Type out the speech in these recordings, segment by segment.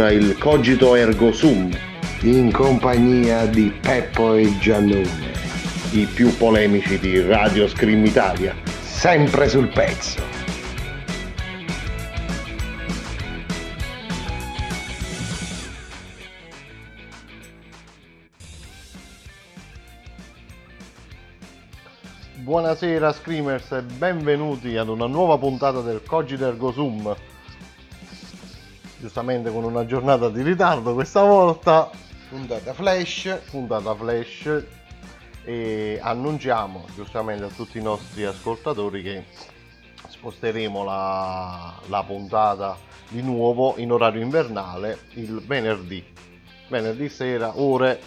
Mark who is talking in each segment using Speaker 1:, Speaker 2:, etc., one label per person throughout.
Speaker 1: Onda ora il Cogito Ergo Sum, in compagnia di Peppo e Giannone, i più polemici di Radio Scream Italia, sempre sul pezzo.
Speaker 2: Buonasera Screamers e benvenuti ad una nuova puntata del Cogito Ergo Sum. Giustamente con una giornata di ritardo questa volta,
Speaker 1: Puntata flash,
Speaker 2: puntata flash e annunciamo giustamente a tutti i nostri ascoltatori che sposteremo la, la puntata di nuovo in orario invernale il venerdì. Venerdì sera ore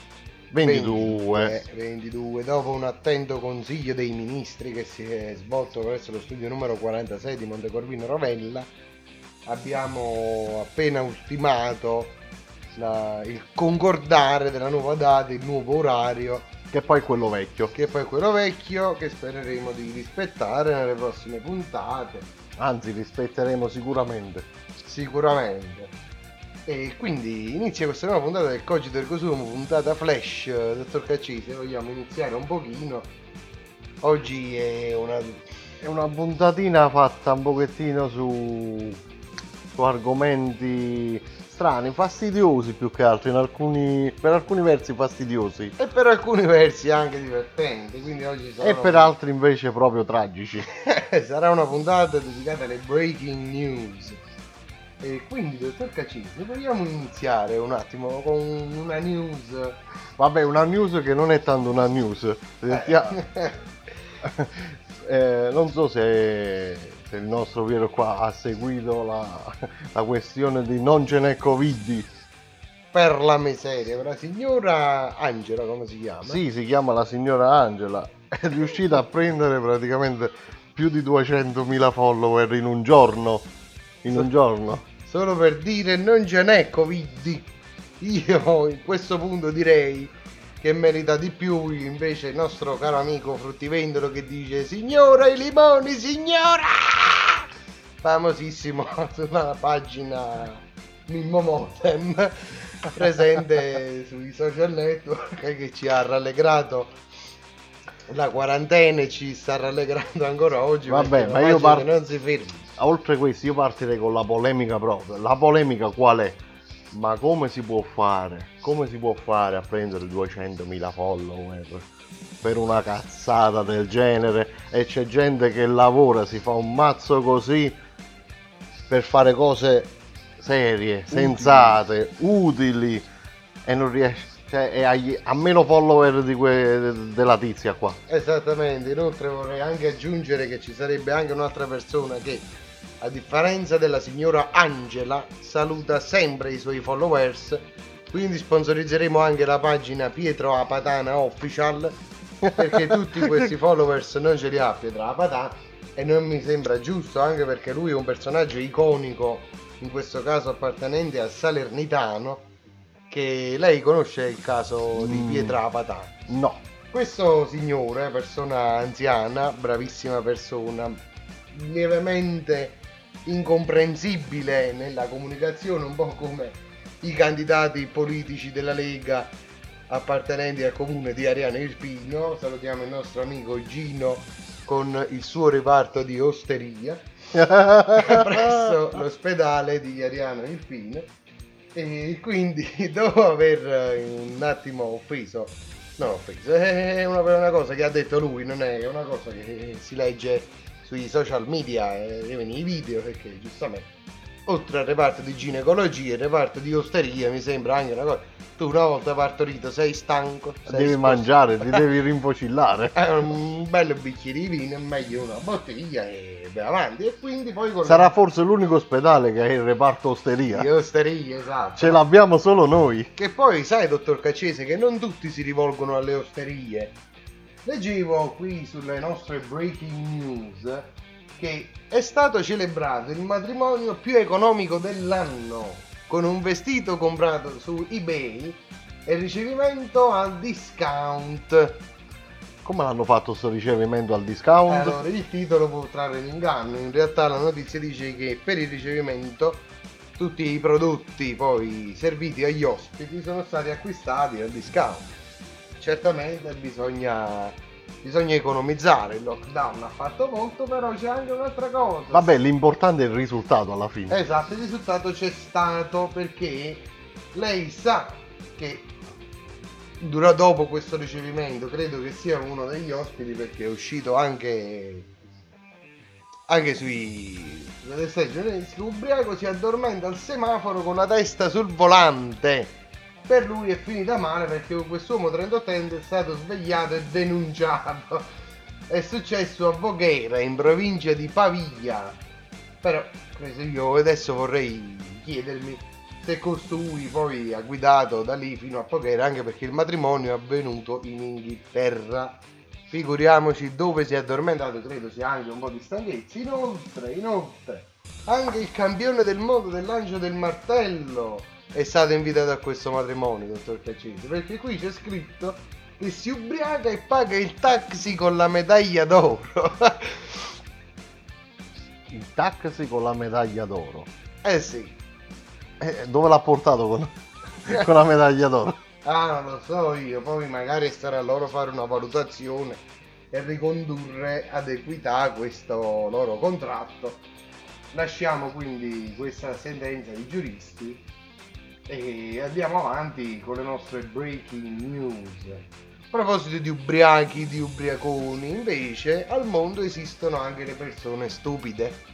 Speaker 2: 22.
Speaker 1: 22, 22. Dopo un attento consiglio dei ministri che si è svolto presso lo studio numero 46 di Montecorvino Rovella, abbiamo appena ultimato la- il concordare della nuova data, il nuovo orario,
Speaker 2: Che poi è quello vecchio.
Speaker 1: che poi è quello vecchio che spereremo di rispettare nelle prossime puntate,
Speaker 2: Anzi, rispetteremo sicuramente.
Speaker 1: sicuramente. E quindi inizia questa nuova puntata del Cogito del Consumo, puntata flash, eh, dottor Cacci, se vogliamo iniziare un pochino. Oggi è una
Speaker 2: È una puntatina fatta un pochettino su, su argomenti strani, fastidiosi più che altro, in alcuni, per alcuni versi fastidiosi
Speaker 1: e per alcuni versi anche divertente, quindi oggi sarà
Speaker 2: e per altri invece proprio tragici.
Speaker 1: sarà una puntata dedicata alle breaking news. E quindi, dottor Cacisi, vogliamo iniziare un attimo con una news.
Speaker 2: Vabbè, una news che non è tanto una news. Stia- Eh, non so se, se il nostro Piero qua ha seguito la, la questione di non ce n'è Covid.
Speaker 1: per la miseria, per la signora Angela, come si chiama?
Speaker 2: Sì, si chiama la signora Angela. È riuscita a prendere praticamente più di 200.000 follower in un giorno. In un giorno.
Speaker 1: Solo per dire non ce n'è Covid. Io in questo punto direi che merita di più invece il nostro caro amico fruttivendolo che dice signora i limoni signora famosissimo sulla pagina Mimmo Motem presente sui social network che ci ha rallegrato la quarantena e ci sta rallegrando ancora oggi
Speaker 2: Vabbè, ma io parto-
Speaker 1: non si ferma
Speaker 2: Oltre questo, io partirei con la polemica proprio. La polemica qual è? Ma come si può fare? Come si può fare a prendere 200.000 follower per una cazzata del genere? E c'è gente che lavora, si fa un mazzo così per fare cose serie, sensate, utili e non riesce. Cioè, agli- ha meno follower di que- della tizia qua.
Speaker 1: Esattamente, inoltre vorrei anche aggiungere che ci sarebbe anche un'altra persona che, a differenza della signora Angela, saluta sempre i suoi followers, quindi sponsorizzeremo anche la pagina Pietro Apatana Official, perché tutti questi followers non ce li ha Pietro Apatana e non mi sembra giusto, anche perché lui è un personaggio iconico, in questo caso appartenente a Salernitano, che lei conosce il caso di
Speaker 2: Mm.
Speaker 1: Pietra Apatana.
Speaker 2: No.
Speaker 1: Questo signore, persona anziana, bravissima persona, lievemente incomprensibile nella comunicazione, un po' come i candidati politici della Lega appartenenti al comune di Ariano Irpino. Salutiamo il nostro amico Gino con il suo reparto di osteria presso l'ospedale di Ariano Irpino. E quindi dopo aver eh, un attimo offeso non offeso, è una, una cosa che ha detto lui, non è una cosa che si legge sui social media, eh, nei video, perché giustamente oltre al reparto di ginecologia, il reparto di osteria mi sembra anche una cosa. Tu una volta partorito sei stanco, sei
Speaker 2: Devi
Speaker 1: sposato.
Speaker 2: mangiare, ti devi rinfocillare.
Speaker 1: Eh, un bello bicchiere di vino è meglio una bottiglia e vai avanti. E quindi poi con
Speaker 2: Sarà forse l'unico ospedale che ha il reparto osteria.
Speaker 1: di osteria, esatto.
Speaker 2: Ce l'abbiamo solo noi.
Speaker 1: Che poi sai, dottor Caccese, che non tutti si rivolgono alle osterie. Leggevo qui sulle nostre breaking news che è stato celebrato il matrimonio più economico dell'anno con un vestito comprato su eBay e ricevimento al discount.
Speaker 2: Come l'hanno fatto sto ricevimento al discount?
Speaker 1: Allora, il titolo può trarre in inganno, in realtà la notizia dice che per il ricevimento tutti i prodotti poi serviti agli ospiti sono stati acquistati al discount. Certamente bisogna, bisogna economizzare, il lockdown ha fatto molto, però c'è anche un'altra cosa.
Speaker 2: Vabbè, l'importante è il risultato alla fine.
Speaker 1: Esatto, il risultato c'è stato perché lei sa che dura dopo questo ricevimento, credo che sia uno degli ospiti perché è uscito anche anche sui sulle giornalistiche, ubriaco si addormenta al semaforo con la testa sul volante. Per lui è finita male perché quest'uomo 38enne è stato svegliato e denunciato. È successo a Voghera, in provincia di Pavia. Però, io adesso vorrei chiedermi se costui poi ha guidato da lì fino a Voghera, anche perché il matrimonio è avvenuto in Inghilterra. Figuriamoci dove si è addormentato, credo sia anche un po' di stanchezza. Inoltre, inoltre, anche il campione del mondo del lancio del martello è stato invitato a questo matrimonio, dottor Caccese, perché qui c'è scritto che si ubriaca e paga il taxi con la medaglia d'oro.
Speaker 2: Il taxi con la medaglia d'oro.
Speaker 1: eh sì.
Speaker 2: Eh, dove l'ha portato con, con la medaglia d'oro?
Speaker 1: Ah, non lo so io, poi magari starà a loro fare una valutazione e ricondurre ad equità questo loro contratto. Lasciamo quindi questa sentenza ai giuristi e andiamo avanti con le nostre breaking news. A proposito di ubriachi, di ubriaconi, invece al mondo esistono anche le persone stupide.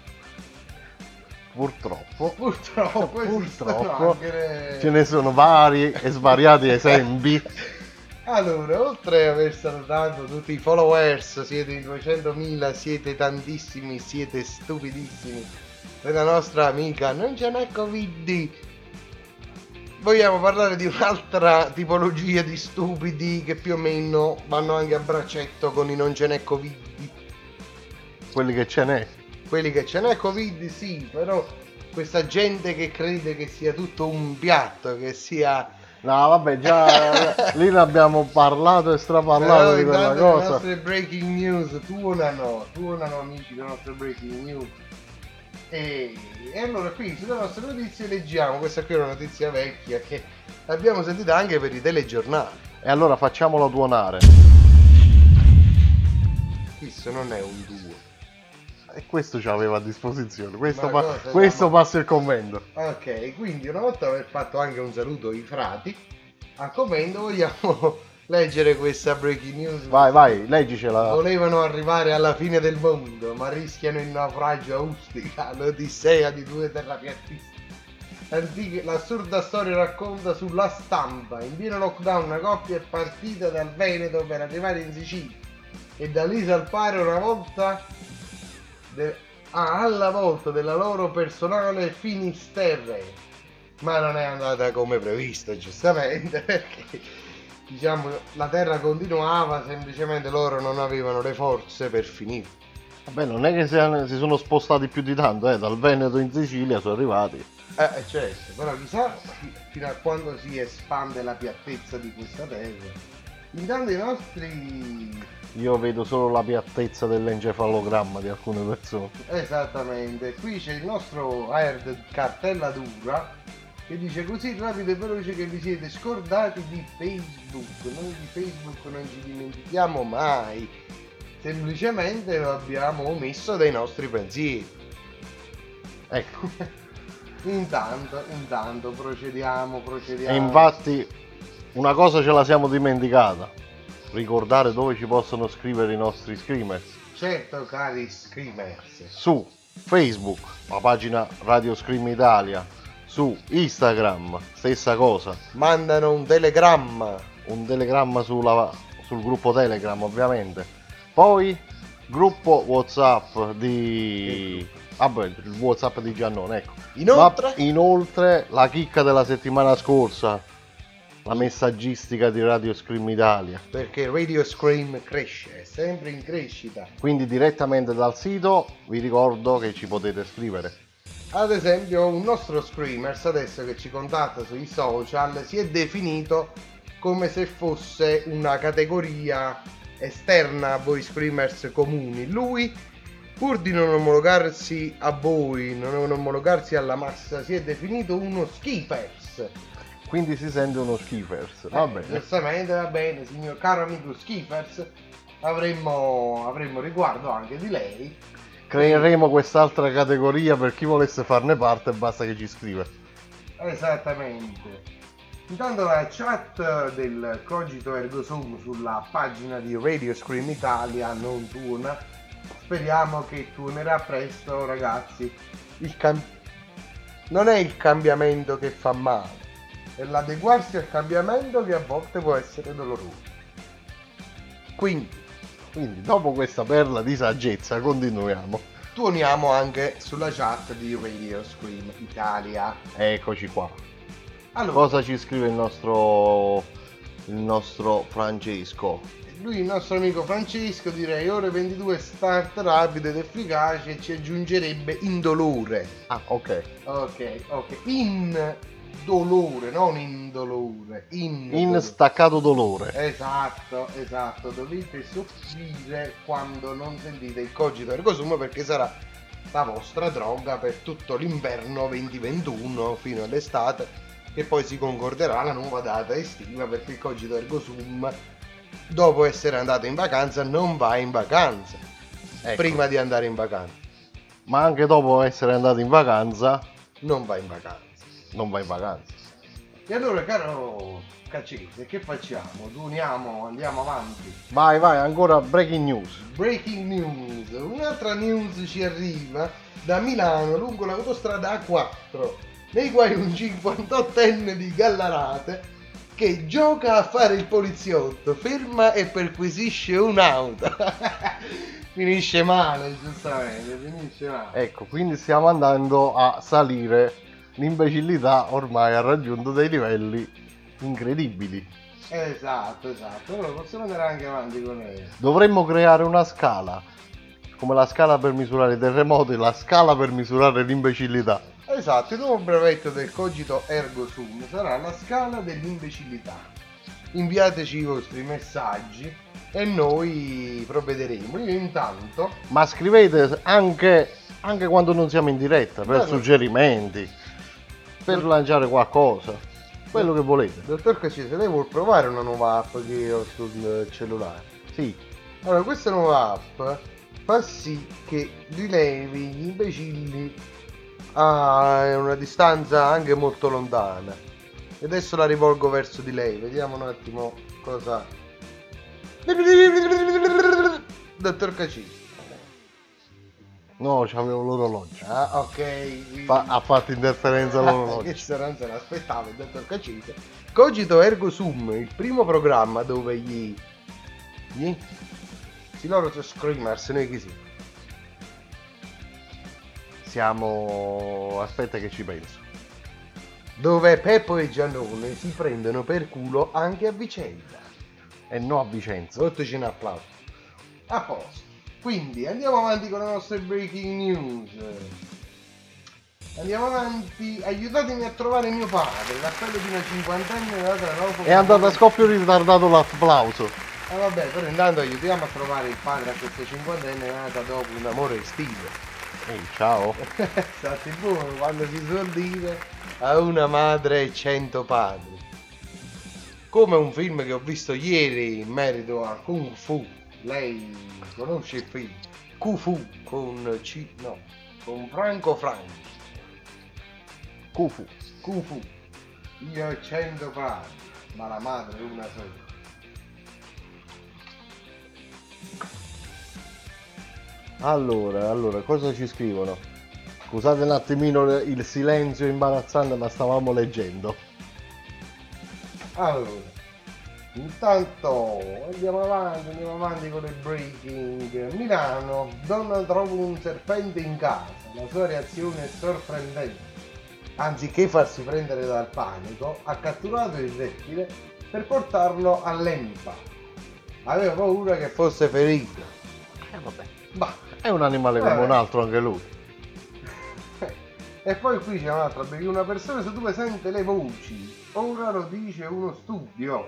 Speaker 2: Purtroppo.
Speaker 1: Purtroppo,
Speaker 2: Purtroppo
Speaker 1: le...
Speaker 2: ce ne sono vari e svariati esempi.
Speaker 1: Allora, oltre ad aver salutato tutti i followers, siete in 200.000, siete tantissimi, siete stupidissimi. Della nostra amica non ce n'è Covid. Vogliamo parlare di un'altra tipologia di stupidi che più o meno vanno anche a braccetto con i non ce n'è Covid.
Speaker 2: Quelli che ce n'è.
Speaker 1: Quelli che ce n'è Covid, sì, però questa gente che crede che sia tutto un piatto, che sia
Speaker 2: No, vabbè, già lì ne abbiamo parlato e straparlato di quella
Speaker 1: intanto le
Speaker 2: cosa.
Speaker 1: nostre breaking news tuonano, tuonano amici le nostre breaking news. E, e allora qui sulle nostre notizie leggiamo, questa qui è una notizia vecchia che l'abbiamo sentita anche per i telegiornali.
Speaker 2: E allora facciamolo tuonare.
Speaker 1: Questo non è un duo.
Speaker 2: E questo ce l'aveva a disposizione. Questo,
Speaker 1: Ma
Speaker 2: pa- questo passa il commento.
Speaker 1: Ok, quindi una volta aver fatto anche un saluto ai frati, a commento vogliamo leggere questa breaking news.
Speaker 2: Vai, vai, leggicela.
Speaker 1: Volevano arrivare alla fine del mondo, ma rischiano il naufragio a Ustica, l'odissea di due terrapiattisti. Antiche- L'assurda storia racconta sulla stampa. In pieno lockdown una coppia è partita dal Veneto per arrivare in Sicilia e da lì salpare una volta de- ah, alla volta della loro personale Finisterre. Ma non è andata come previsto, giustamente, perché diciamo la terra continuava, semplicemente loro non avevano le forze per finire.
Speaker 2: Vabbè, non è che si, sono spostati più di tanto, eh. Dal Veneto in Sicilia sono arrivati.
Speaker 1: Eh, certo, però chissà fi- fino a quando si espande la piattezza di questa terra. Intanto i nostri...
Speaker 2: Io vedo solo la piattezza dell'encefalogramma di alcune persone.
Speaker 1: Esattamente, qui c'è il nostro Air cartella dura che dice così rapido e veloce che vi siete scordati di Facebook. Noi di Facebook non ci dimentichiamo mai. Semplicemente lo abbiamo omesso dai nostri pensieri.
Speaker 2: Ecco.
Speaker 1: Intanto, intanto procediamo, procediamo.
Speaker 2: E infatti una cosa ce la siamo dimenticata. Ricordare dove ci possono scrivere i nostri screamers.
Speaker 1: Certo, cari screamers.
Speaker 2: Su Facebook, la pagina Radio Scream Italia. Su Instagram, stessa cosa.
Speaker 1: Mandano un telegramma.
Speaker 2: Un telegramma sulla- sul gruppo Telegram ovviamente. Poi gruppo Whatsapp di... Vabbè, il Whatsapp di Giannone, ecco.
Speaker 1: Inoltre,
Speaker 2: Ma inoltre la chicca della settimana scorsa, la messaggistica di Radio Scream Italia.
Speaker 1: perché Radio Scream cresce, è sempre in crescita.
Speaker 2: Quindi direttamente dal sito vi ricordo che ci potete scrivere.
Speaker 1: Ad esempio, un nostro screamers adesso che ci contatta sui social si è definito come se fosse una categoria esterna a voi screamers comuni. Lui, pur di non omologarsi a voi, non omologarsi alla massa, si è definito uno skippers.
Speaker 2: Quindi si sente uno skippers. Va
Speaker 1: Eh,
Speaker 2: bene.
Speaker 1: Giustamente, va bene, signor caro amico skippers. Avremmo, avremmo riguardo anche di lei.
Speaker 2: Creeremo quest'altra categoria per chi volesse farne parte, basta che ci scrive.
Speaker 1: Esattamente. Intanto la chat del Cogito Ergo Sum sulla pagina di Radio Scream Italia non tuona. Speriamo che tuonerà presto, ragazzi. Il cam- non è il cambiamento che fa male, è l'adeguarsi al cambiamento che a volte può essere doloroso. Quindi
Speaker 2: Quindi dopo questa perla di saggezza continuiamo.
Speaker 1: tuoniamo anche sulla chat di Radio Scream Italia.
Speaker 2: Eccoci qua.
Speaker 1: Allora,
Speaker 2: Cosa ci scrive il nostro il nostro Francesco?
Speaker 1: Lui, il nostro amico Francesco, direi ore 22 start rapido ed efficace e ci aggiungerebbe indolore.
Speaker 2: Ah, ok.
Speaker 1: Ok, ok. In dolore, non indolore. In,
Speaker 2: In staccato dolore.
Speaker 1: Esatto, esatto. Dovete soffrire quando non sentite il cogito ergo sum perché sarà la vostra droga per tutto l'inverno 2021 fino all'estate che poi si concorderà la nuova data estiva perché il cogito ergo sum dopo essere andato in vacanza non va in vacanza
Speaker 2: Ecco.
Speaker 1: prima di andare in vacanza
Speaker 2: Ma anche dopo essere andato in vacanza,
Speaker 1: non va in vacanza
Speaker 2: non va in vacanza.
Speaker 1: e allora caro Caccese che facciamo? Tuoniamo, andiamo avanti
Speaker 2: Vai, vai, ancora breaking news.
Speaker 1: Breaking news, un'altra news ci arriva da Milano lungo l'autostrada A4, nei quali un 58enne di Gallarate che gioca a fare il poliziotto ferma e perquisisce un'auto. finisce male, giustamente, finisce male.
Speaker 2: Ecco, quindi stiamo andando a salire. L'imbecillità ormai ha raggiunto dei livelli incredibili.
Speaker 1: Esatto, esatto. Allora possiamo andare anche avanti con lei.
Speaker 2: Dovremmo creare una scala come la scala per misurare i terremoti, la scala per misurare l'imbecillità.
Speaker 1: Esatto, il nuovo brevetto del cogito ergo sum sarà la scala dell'imbecillità. Inviateci i vostri messaggi e noi provvederemo. Io intanto
Speaker 2: Ma scrivete anche, anche quando non siamo in diretta, per
Speaker 1: Guarda.
Speaker 2: suggerimenti, per lanciare qualcosa, quello che volete.
Speaker 1: Dottor Cacese, lei vuol provare una nuova app che ho sul cellulare?
Speaker 2: Sì,
Speaker 1: Allora, questa nuova app fa sì che rilevi gli imbecilli a una distanza anche molto lontana. E adesso la rivolgo verso di lei, vediamo un attimo cosa... Dottor Cacese.
Speaker 2: No, c'avevo l'orologio.
Speaker 1: Ah, ok.
Speaker 2: Fa- ha fatto interferenza
Speaker 1: che
Speaker 2: l'orologio.
Speaker 1: se non se l'aspettava il dottor Cacese. Cogito Ergo Sum, il primo programma dove gli... gli... Sì, loro sono screamers, noi chi siamo?
Speaker 2: Siamo... aspetta che ci penso.
Speaker 1: Dove Peppo e Giannone si prendono per culo anche a vicenda.
Speaker 2: E no a Vicenza.
Speaker 1: Sottoci un applauso. A posto. Quindi andiamo avanti con le nostre breaking news. Andiamo avanti, aiutatemi a trovare mio padre, l'appello di una cinquantenne è andata alla
Speaker 2: È andato a scoppio ritardato l'applauso.
Speaker 1: Ah vabbè, però intanto aiutiamo a trovare il padre a questa cinquantenne nata dopo un amore estivo.
Speaker 2: Ehi, ciao.
Speaker 1: State buono quando si suol dire a una madre e cento padri. Come un film che ho visto ieri in merito a Kung Fu. Lei conosce il film? Kung Fu con C. no, con Franco Franchi.
Speaker 2: Cufu.
Speaker 1: Kung Fu. Io ho cento padri, ma la madre è una sola.
Speaker 2: Allora, allora, cosa ci scrivono? Scusate un attimino il silenzio imbarazzante, ma stavamo leggendo.
Speaker 1: Allora, intanto andiamo avanti, andiamo avanti con le breaking. Milano, donna trova un serpente in casa, la sua reazione è sorprendente. Anziché farsi prendere dal panico, ha catturato il rettile per portarlo all'EMPA. Aveva paura che fosse ferito.
Speaker 2: Eh vabbè.
Speaker 1: Bah,
Speaker 2: È un animale come
Speaker 1: Vabbè.
Speaker 2: un altro anche lui.
Speaker 1: E poi qui c'è un'altra, perché una persona su due sente le voci, ora lo dice uno studio.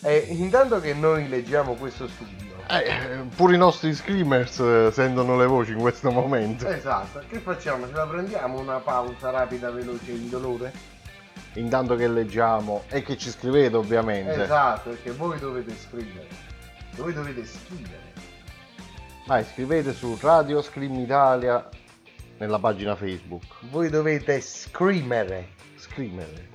Speaker 1: E intanto che noi leggiamo questo studio,
Speaker 2: Eh, pure i nostri screamers eh, sentono le voci in questo momento.
Speaker 1: esatto, che facciamo? Ce la prendiamo una pausa rapida, veloce, indolore?
Speaker 2: Intanto che leggiamo e che ci scrivete ovviamente.
Speaker 1: Esatto, perché voi dovete scrivere. Voi dovete scrivere.
Speaker 2: Vai, scrivete su Radio Scream Italia nella pagina Facebook.
Speaker 1: Voi dovete screamere.
Speaker 2: Scrivere.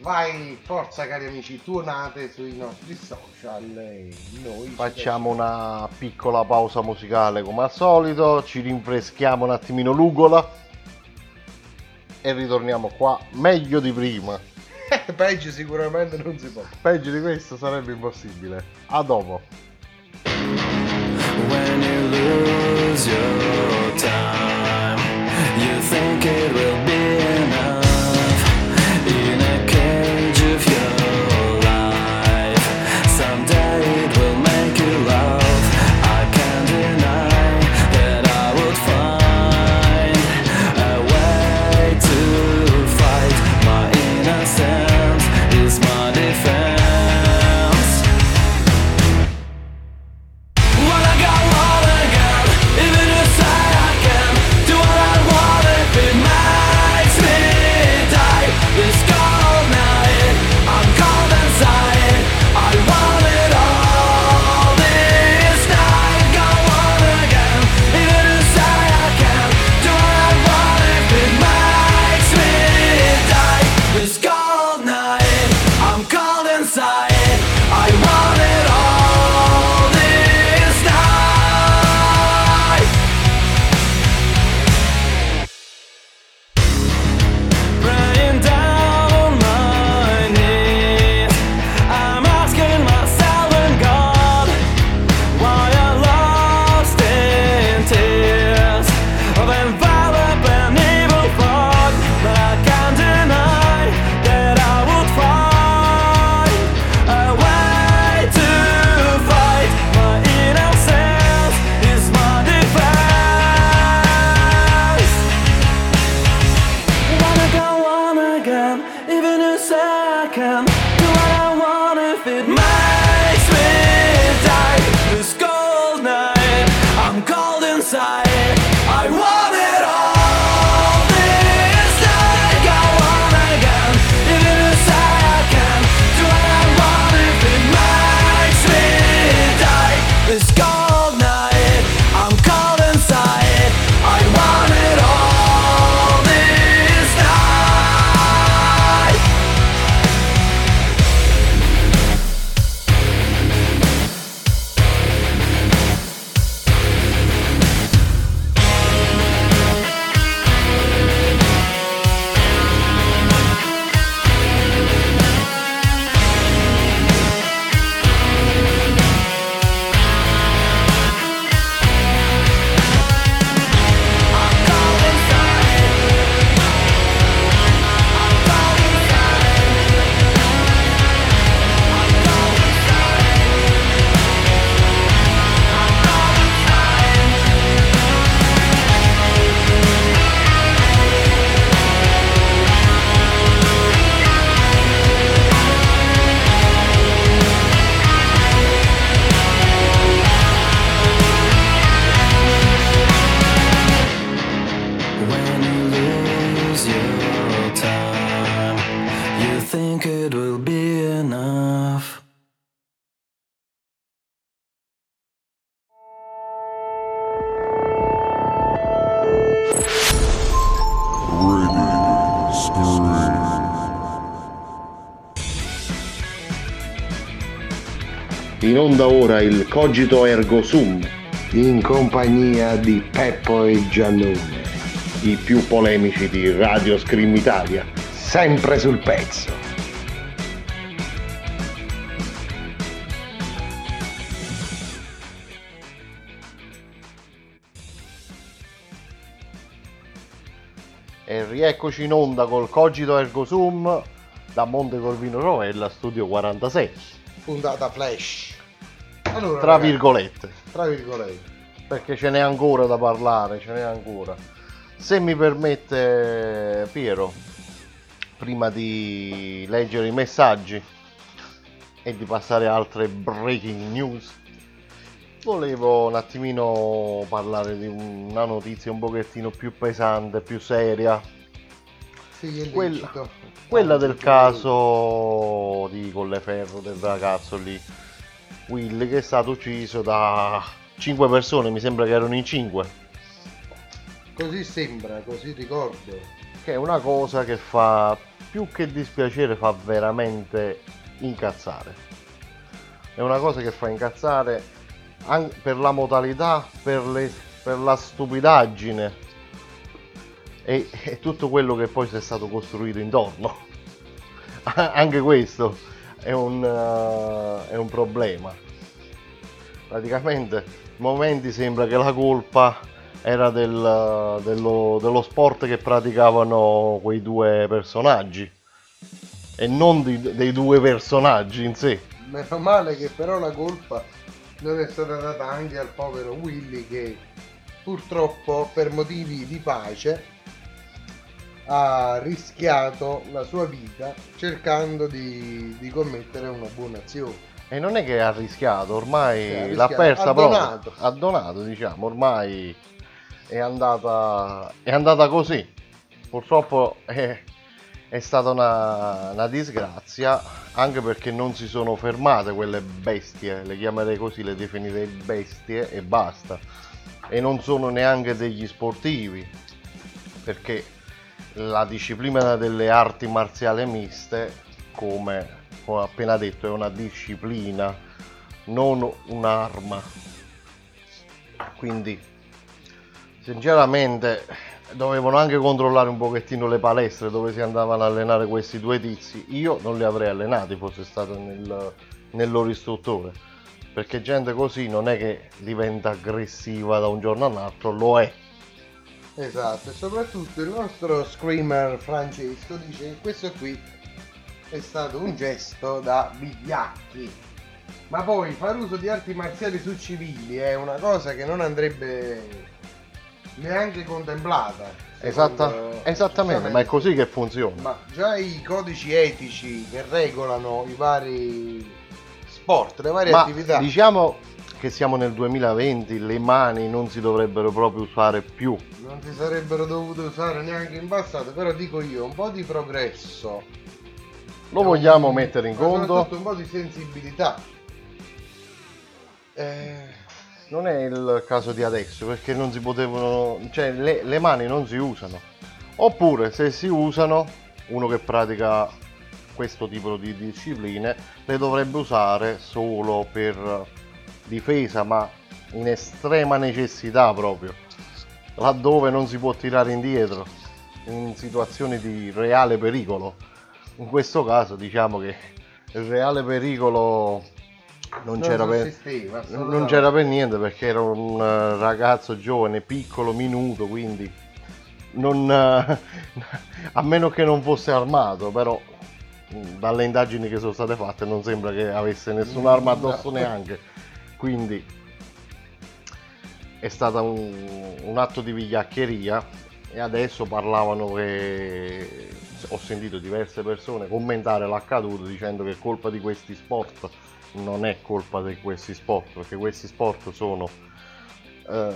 Speaker 1: Vai, forza cari amici, tuonate sui nostri social e noi ci
Speaker 2: Facciamo una piccola pausa musicale come al solito, ci rinfreschiamo un attimino l'ugola e ritorniamo qua meglio di prima.
Speaker 1: Peggio sicuramente non si può.
Speaker 2: Peggio di questo sarebbe impossibile. A dopo. Il Cogito Ergo Sum,
Speaker 1: In compagnia di Peppo e Giannone.
Speaker 2: i più polemici di Radio Scream Italia.
Speaker 1: Sempre sul pezzo.
Speaker 2: E rieccoci in onda col Cogito Ergo Sum da Monte Corvino Rovella, studio 46,
Speaker 1: Puntata flash. Allora,
Speaker 2: tra
Speaker 1: ragazzi,
Speaker 2: virgolette.
Speaker 1: Tra virgolette.
Speaker 2: perché ce n'è ancora da parlare, ce n'è ancora. Se mi permette Piero, prima di leggere i messaggi e di passare a altre breaking news, volevo un attimino parlare di una notizia un pochettino più pesante, più seria,
Speaker 1: Sì,
Speaker 2: Quella- quella del caso di Colleferro, del ragazzo lì, Will, che è stato ucciso da 5 persone, mi sembra che erano in 5.
Speaker 1: Così sembra, così ricordo.
Speaker 2: che è una cosa che fa più che dispiacere fa veramente incazzare è una cosa che fa incazzare anche per la modalità per, le- per la stupidaggine e, e tutto quello che poi si è stato costruito intorno anche questo è un, eh, è un problema praticamente momenti sembra che la colpa era del- dello, dello sport che praticavano quei due personaggi e non di- dei due personaggi in sé.
Speaker 1: Meno male che però la colpa non è stata data anche al povero Willy che purtroppo per motivi di pace ha rischiato la sua vita cercando di, di commettere una buona azione.
Speaker 2: E non è che ha rischiato, ormai
Speaker 1: ha
Speaker 2: l'ha
Speaker 1: rischiato,
Speaker 2: persa
Speaker 1: ha
Speaker 2: proprio.
Speaker 1: donato.
Speaker 2: Ha donato, diciamo, ormai è andata, è andata così. Purtroppo è, è stata una, una disgrazia, anche perché non si sono fermate quelle bestie, le chiamerei così, le definirei bestie e basta. E non sono neanche degli sportivi, perché la disciplina delle arti marziali miste, come ho appena detto, è una disciplina, non un'arma. Quindi, sinceramente, dovevano anche controllare un pochettino le palestre dove si andavano a allenare questi due tizi. Io non li avrei allenati, fosse stato nel, nel loro istruttore. Perché gente così non è che diventa aggressiva da un giorno all'altro, lo è.
Speaker 1: Esatto, e soprattutto il nostro screamer Francesco dice che questo qui è stato un gesto da vigliacchi. Ma poi fare uso di arti marziali su civili è una cosa che non andrebbe neanche contemplata.
Speaker 2: Esatta-
Speaker 1: secondo-
Speaker 2: esattamente, ma è così che funziona.
Speaker 1: Ma già i codici etici che regolano i vari sport, le varie
Speaker 2: Ma
Speaker 1: attività.
Speaker 2: diciamo che siamo nel 2020, le mani non si dovrebbero proprio usare più.
Speaker 1: non si sarebbero dovute usare neanche in passato, però dico io, un po' di progresso.
Speaker 2: Lo vogliamo mettere in conto?
Speaker 1: un po' di sensibilità. Eh,
Speaker 2: Non è il caso di adesso perché non si potevano, cioè le, le mani non si usano. Oppure se si usano, uno che pratica questo tipo di discipline le dovrebbe usare solo per difesa, ma in estrema necessità proprio, laddove non si può tirare indietro, in situazioni di reale pericolo. In questo caso diciamo che il reale pericolo non, c'era per, non c'era per niente perché era un eh, ragazzo giovane, piccolo, minuto, quindi non, a meno che non fosse armato, però dalle indagini che sono state fatte non sembra che avesse nessun'arma addosso neanche, quindi è stato un, un atto di vigliaccheria e adesso parlavano che ho sentito diverse persone commentare l'accaduto dicendo che è colpa di questi sport. Non è colpa di questi sport perché questi sport sono eh,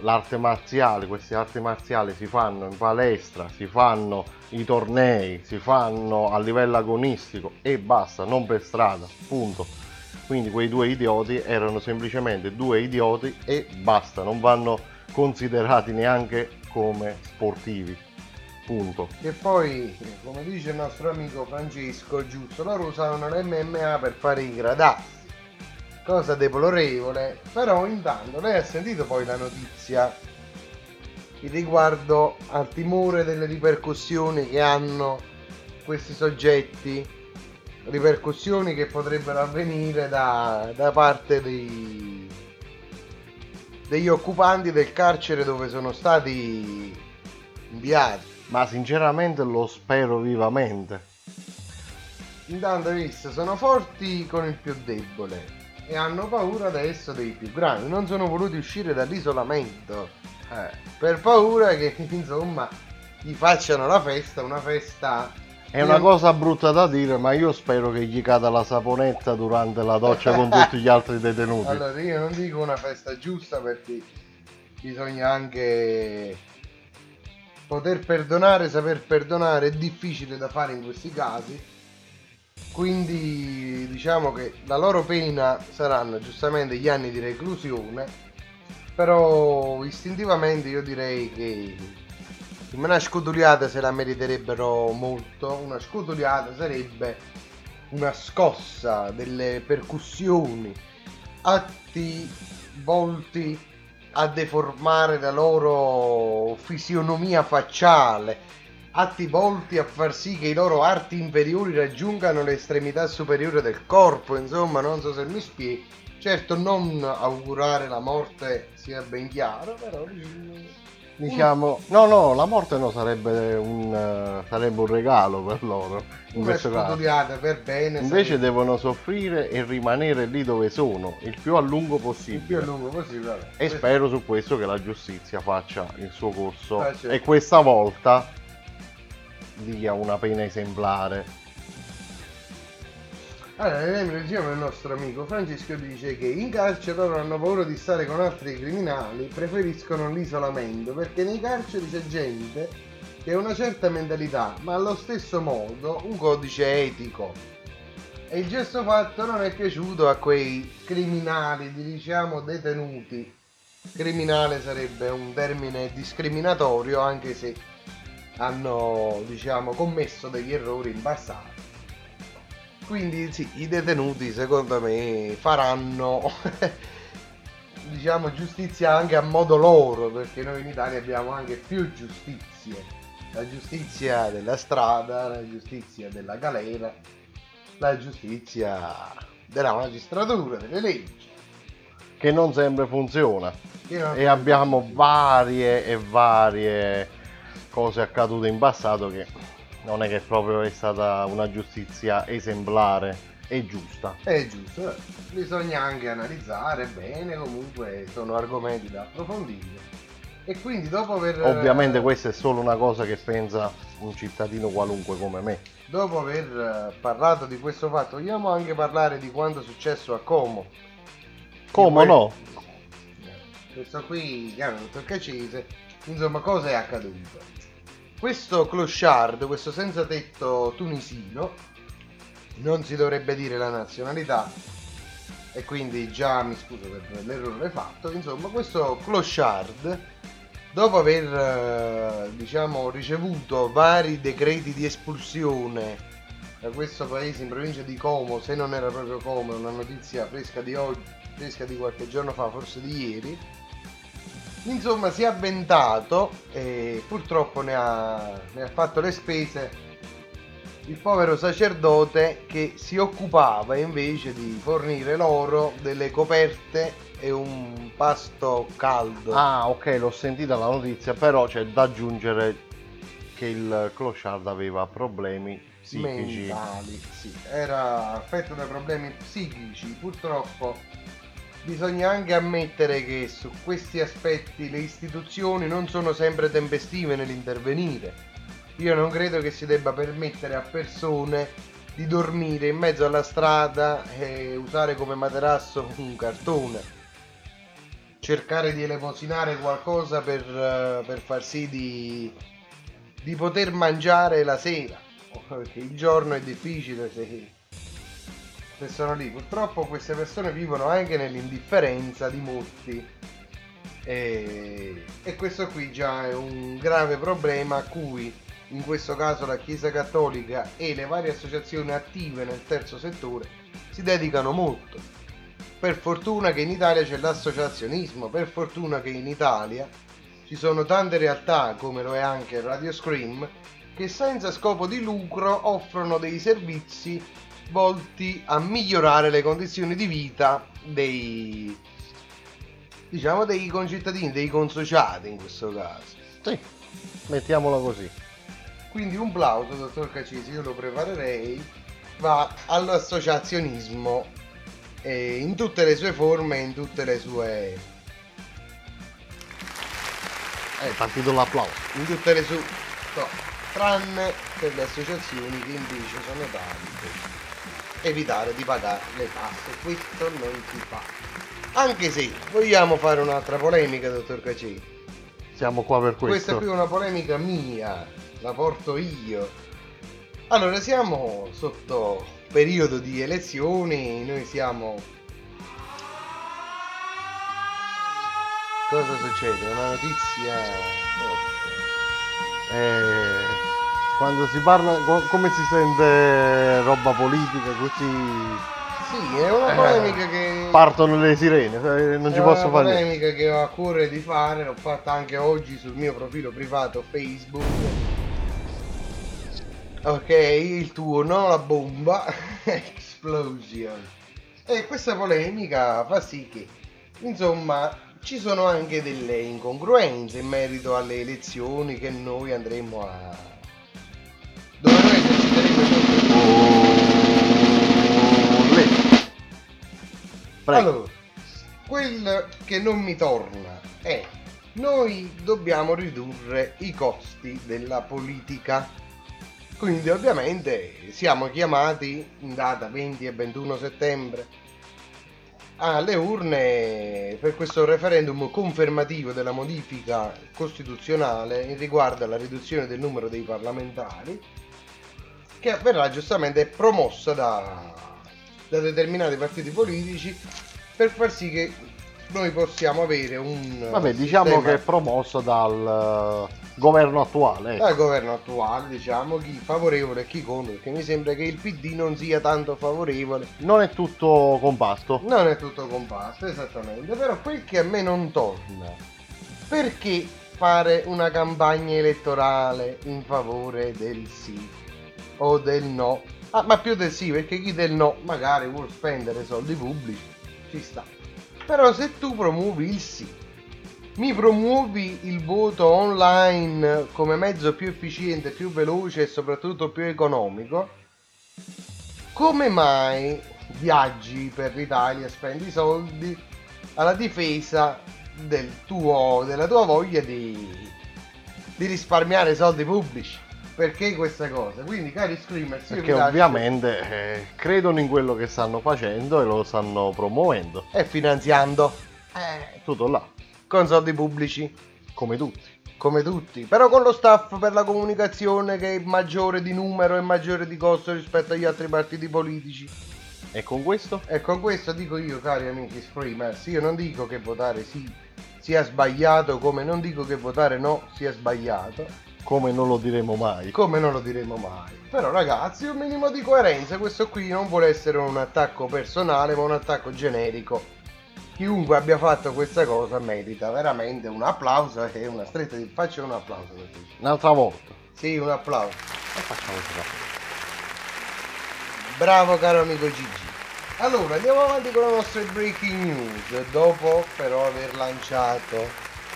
Speaker 2: l'arte marziale queste arti marziali si fanno in palestra si fanno i tornei si fanno a livello agonistico e basta non per strada punto quindi quei due idioti erano semplicemente due idioti e basta non vanno considerati neanche come sportivi. Punto.
Speaker 1: Che poi, come dice il nostro amico Francesco, giusto, loro usavano l'MMA per fare i gradassi. cosa deplorevole, però intanto lei ha sentito poi la notizia riguardo al timore delle ripercussioni che hanno questi soggetti, ripercussioni che potrebbero avvenire da, da parte dei, degli occupanti del carcere dove sono stati inviati.
Speaker 2: Ma sinceramente lo spero vivamente.
Speaker 1: Intanto hai visto, sono forti con il più debole e hanno paura adesso dei più grandi. Non sono voluti uscire dall'isolamento eh, per paura che insomma gli facciano la festa, una festa.
Speaker 2: È una cosa brutta da dire, ma io spero che gli cada la saponetta durante la doccia con tutti gli altri detenuti.
Speaker 1: Allora io non dico una festa giusta perché bisogna anche poter perdonare, saper perdonare, è difficile da fare in questi casi. Quindi diciamo che la loro pena saranno giustamente gli anni di reclusione, però istintivamente io direi che una scotuliata se la meriterebbero molto, una scotuliata sarebbe una scossa delle percussioni, atti volti a deformare la loro fisionomia facciale, atti volti a far sì che i loro arti inferiori raggiungano l'estremità superiore del corpo, insomma, non so se mi spiego. Certo, non augurare la morte sia ben chiaro, però
Speaker 2: Diciamo, no, no, la morte no, sarebbe un, eh, sarebbe un regalo per loro. In questo caso.
Speaker 1: per bene.
Speaker 2: Invece
Speaker 1: sarebbe
Speaker 2: devono soffrire e rimanere lì dove sono il più a lungo
Speaker 1: il più a
Speaker 2: possibile.
Speaker 1: lungo possibile.
Speaker 2: E spero su questo che la giustizia faccia il suo corso
Speaker 1: Ah, certo.
Speaker 2: e questa volta dia una pena esemplare.
Speaker 1: Allora, diceva il nostro amico Francesco dice che in carcere loro hanno paura di stare con altri criminali, preferiscono l'isolamento perché nei carceri c'è gente che ha una certa mentalità, ma allo stesso modo un codice etico. E il gesto fatto non è piaciuto a quei criminali, diciamo detenuti. Criminale sarebbe un termine discriminatorio anche se hanno, diciamo, commesso degli errori in passato. Quindi sì, i detenuti secondo me faranno diciamo giustizia anche a modo loro, perché noi in Italia abbiamo anche più giustizie. La giustizia della strada, la giustizia della galera, la giustizia della magistratura, delle leggi.
Speaker 2: Che non sempre funziona.
Speaker 1: Non-
Speaker 2: E abbiamo varie e varie cose accadute in passato che non è che proprio è stata una giustizia esemplare e giusta.
Speaker 1: È giusto, eh. bisogna anche analizzare bene, comunque sono argomenti da approfondire. E quindi dopo aver...
Speaker 2: Ovviamente questa è solo una cosa che pensa un cittadino qualunque come me.
Speaker 1: Dopo aver eh, parlato di questo fatto, vogliamo anche parlare di quanto è successo a Como. Poi-
Speaker 2: no?
Speaker 1: Questo qui, detto il cacese, insomma, cosa è accaduto? Questo clochard, questo senza tetto tunisino, non si dovrebbe dire la nazionalità, e quindi già mi scuso per l'errore fatto, insomma, questo clochard, dopo aver, eh, diciamo, ricevuto vari decreti di espulsione da questo paese in provincia di Como, se non era proprio Como, una notizia fresca di oggi, fresca di qualche giorno fa, forse di ieri. Insomma, si è avventato e purtroppo ne ha, ne ha fatto le spese il povero sacerdote che si occupava invece di fornire loro delle coperte e un pasto caldo.
Speaker 2: Ah, ok, l'ho sentita la notizia, però c'è da aggiungere che il clochard aveva problemi psichici.
Speaker 1: mentali, sì, era affetto da problemi psichici, purtroppo bisogna anche ammettere che su questi aspetti le istituzioni non sono sempre tempestive nell'intervenire. Io non credo che si debba permettere a persone di dormire in mezzo alla strada e usare come materasso un cartone. Cercare di elemosinare qualcosa per, per far sì di, di poter mangiare la sera. Perché il giorno è difficile se, se sono lì. Purtroppo queste persone vivono anche nell'indifferenza di molti. E, e questo qui già è un grave problema a cui in questo caso la Chiesa Cattolica e le varie associazioni attive nel terzo settore si dedicano molto. per fortuna che in Italia c'è l'associazionismo, per fortuna che in Italia ci sono tante realtà, come lo è anche Radio Scream, che senza scopo di lucro offrono dei servizi volti a migliorare le condizioni di vita dei diciamo dei concittadini, dei consociati in questo caso.
Speaker 2: Sì, mettiamola così.
Speaker 1: Quindi un plauso, dottor Cacisi, io lo preparerei, va all'associazionismo eh, in tutte le sue forme, in tutte le sue...
Speaker 2: È partito l'applauso.
Speaker 1: in tutte le sue... no, tranne per le associazioni che invece sono tante. Evitare di pagare le tasse, questo non si fa. Anche se vogliamo fare un'altra polemica, dottor Cacisi.
Speaker 2: Siamo qua per
Speaker 1: Questa
Speaker 2: questo.
Speaker 1: qui è una polemica mia, la porto io. Allora, siamo sotto periodo di elezioni, noi siamo... Cosa succede? Una notizia...
Speaker 2: Eh, quando si parla, co- come si sente roba politica così
Speaker 1: Sì, è una
Speaker 2: Eh,
Speaker 1: polemica che...
Speaker 2: partono le sirene, eh, non ci
Speaker 1: è
Speaker 2: posso
Speaker 1: una
Speaker 2: fare niente.
Speaker 1: polemica che ho a cuore di fare, l'ho fatta anche oggi sul mio profilo privato Facebook. Ok, il tuo no la bomba. Explosion. E questa polemica fa sì che, insomma, ci sono anche delle incongruenze in merito alle elezioni che noi andremo a... dove noi eserciteremo il nostro
Speaker 2: Olè. Prego.
Speaker 1: Allora, quel che non mi torna è noi dobbiamo ridurre i costi della politica. Quindi ovviamente siamo chiamati in data 20 e 21 settembre alle urne per questo referendum confermativo della modifica costituzionale in riguardo alla riduzione del numero dei parlamentari che verrà giustamente promossa da, da determinati partiti politici per far sì che noi possiamo avere un
Speaker 2: Vabbè, diciamo
Speaker 1: sistema-
Speaker 2: che è promosso dal eh, governo attuale. ecco.
Speaker 1: dal governo attuale, diciamo, chi favorevole e chi contro, perché mi sembra che il PD non sia tanto favorevole.
Speaker 2: Non è tutto compasto.
Speaker 1: Non è tutto compasto, esattamente, però quel che a me non torna, perché fare una campagna elettorale in favore del sì o del no? Ah, ma più del sì, perché chi del no magari vuol spendere soldi pubblici, ci sta. Però se tu promuovi il sì, mi promuovi il voto online come mezzo più efficiente, più veloce e soprattutto più economico, come mai viaggi per l'Italia, spendi soldi alla difesa del tuo, della tua voglia di, di risparmiare soldi pubblici? Perché questa cosa? Quindi, cari screamers, io
Speaker 2: Perché
Speaker 1: lascio-
Speaker 2: ovviamente eh, credono in quello che stanno facendo e lo stanno promuovendo.
Speaker 1: e finanziando
Speaker 2: È tutto là,
Speaker 1: con soldi pubblici.
Speaker 2: come tutti.
Speaker 1: come tutti, però con lo staff per la comunicazione che è maggiore di numero e maggiore di costo rispetto agli altri partiti politici.
Speaker 2: E con questo?
Speaker 1: E con questo dico io, cari amici Screamers, io non dico che votare sì sia sbagliato, come non dico che votare no sia sbagliato,
Speaker 2: Come non lo diremo mai.
Speaker 1: come non lo diremo mai. Però ragazzi, un minimo di coerenza, questo qui non vuole essere un attacco personale, ma un attacco generico. Chiunque abbia fatto questa cosa merita veramente un applauso e una stretta di faccia un applauso.
Speaker 2: Un'altra volta.
Speaker 1: Sì, un applauso.
Speaker 2: E facciamo.
Speaker 1: Bravo caro amico Gigi. Allora, andiamo avanti con le nostre breaking news. Dopo però aver lanciato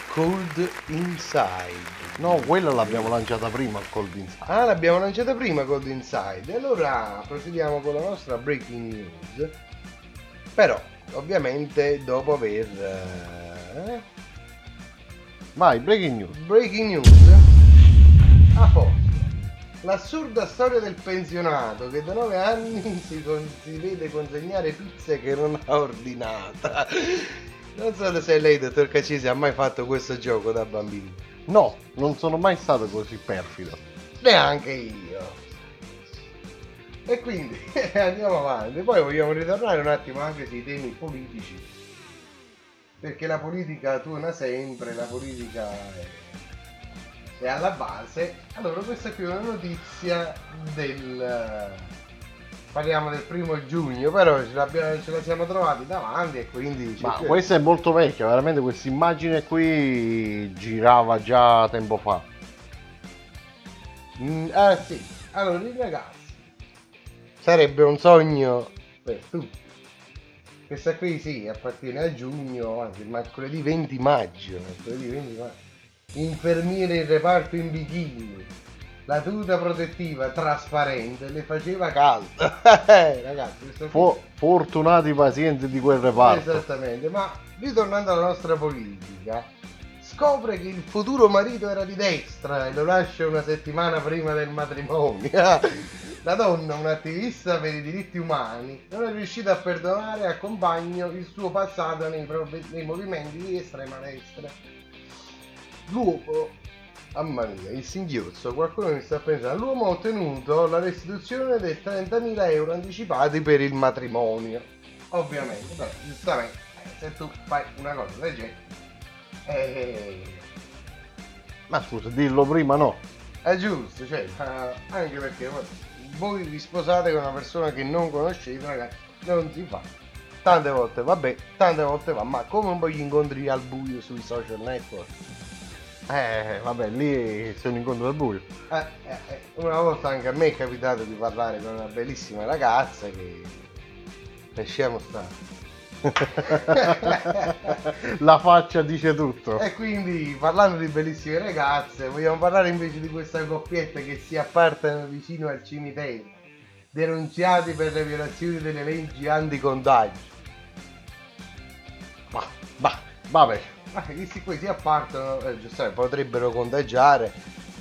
Speaker 1: Cold Inside.
Speaker 2: No, quella l'abbiamo lanciata prima al Cold Inside.
Speaker 1: Ah, l'abbiamo lanciata prima Cold Inside. Allora procediamo con la nostra breaking news. Però, ovviamente, dopo aver... eh,
Speaker 2: Vai, breaking news.
Speaker 1: Breaking news. A posto. L'assurda storia del pensionato che da 9 anni si, con- si vede consegnare pizze che non ha ordinata. Non so se lei, dottor Cacisi, ha mai fatto questo gioco da bambino.
Speaker 2: No, non sono mai stato così perfido.
Speaker 1: Neanche io. E quindi andiamo avanti. Poi vogliamo ritornare un attimo anche sui temi politici. Perché la politica torna sempre, la politica è, è alla base. Allora, questa qui è una notizia del, parliamo del primo giugno, però ce, ce la siamo trovati davanti e quindi... c'è
Speaker 2: Ma
Speaker 1: più-
Speaker 2: questa è molto vecchia, veramente questa immagine qui girava già tempo fa.
Speaker 1: Mm, eh sì, allora i ragazzi, sarebbe un sogno per tutti. Questa qui sì, appartiene a giugno, anzi mercoledì 20 maggio, mercoledì 20 maggio. Infermiere in reparto in bikini. La tuta protettiva trasparente le faceva caldo. Eh, Ragazzi, questo qui-
Speaker 2: Fo- fortunati pazienti di quel reparto.
Speaker 1: Esattamente, ma ritornando alla nostra politica, scopre che il futuro marito era di destra e lo lascia una settimana prima del matrimonio. La donna, un'attivista per i diritti umani, non è riuscita a perdonare al compagno il suo passato nei, prov- nei movimenti di estrema destra. L'uomo, mamma mia, il singhiozzo, qualcuno mi sta pensando, l'uomo ha ottenuto la restituzione dei 30.000 euro anticipati per il matrimonio. Ovviamente, però, giustamente, eh, se tu fai una cosa del genere, eh,
Speaker 2: Ma scusa, dillo prima no.
Speaker 1: è giusto, cioè, anche perché voi- vi sposate con una persona che non conoscete, ragazzi, non si fa. Tante volte vabbè, tante volte va, ma come un po' gli incontri al buio sui social network?
Speaker 2: Eh, vabbè, lì c'è un incontro al buio.
Speaker 1: Eh, eh, eh, una volta anche a me è capitato di parlare con una bellissima ragazza che lasciamo stare.
Speaker 2: La faccia dice tutto.
Speaker 1: E quindi parlando di bellissime ragazze, vogliamo parlare invece di questa coppietta che si appartano vicino al cimitero, denunciati per le violazioni delle leggi anticontagio.
Speaker 2: Ma, ma, vabbè.
Speaker 1: Ma questi qui si appartano, eh, giustamente, potrebbero contagiare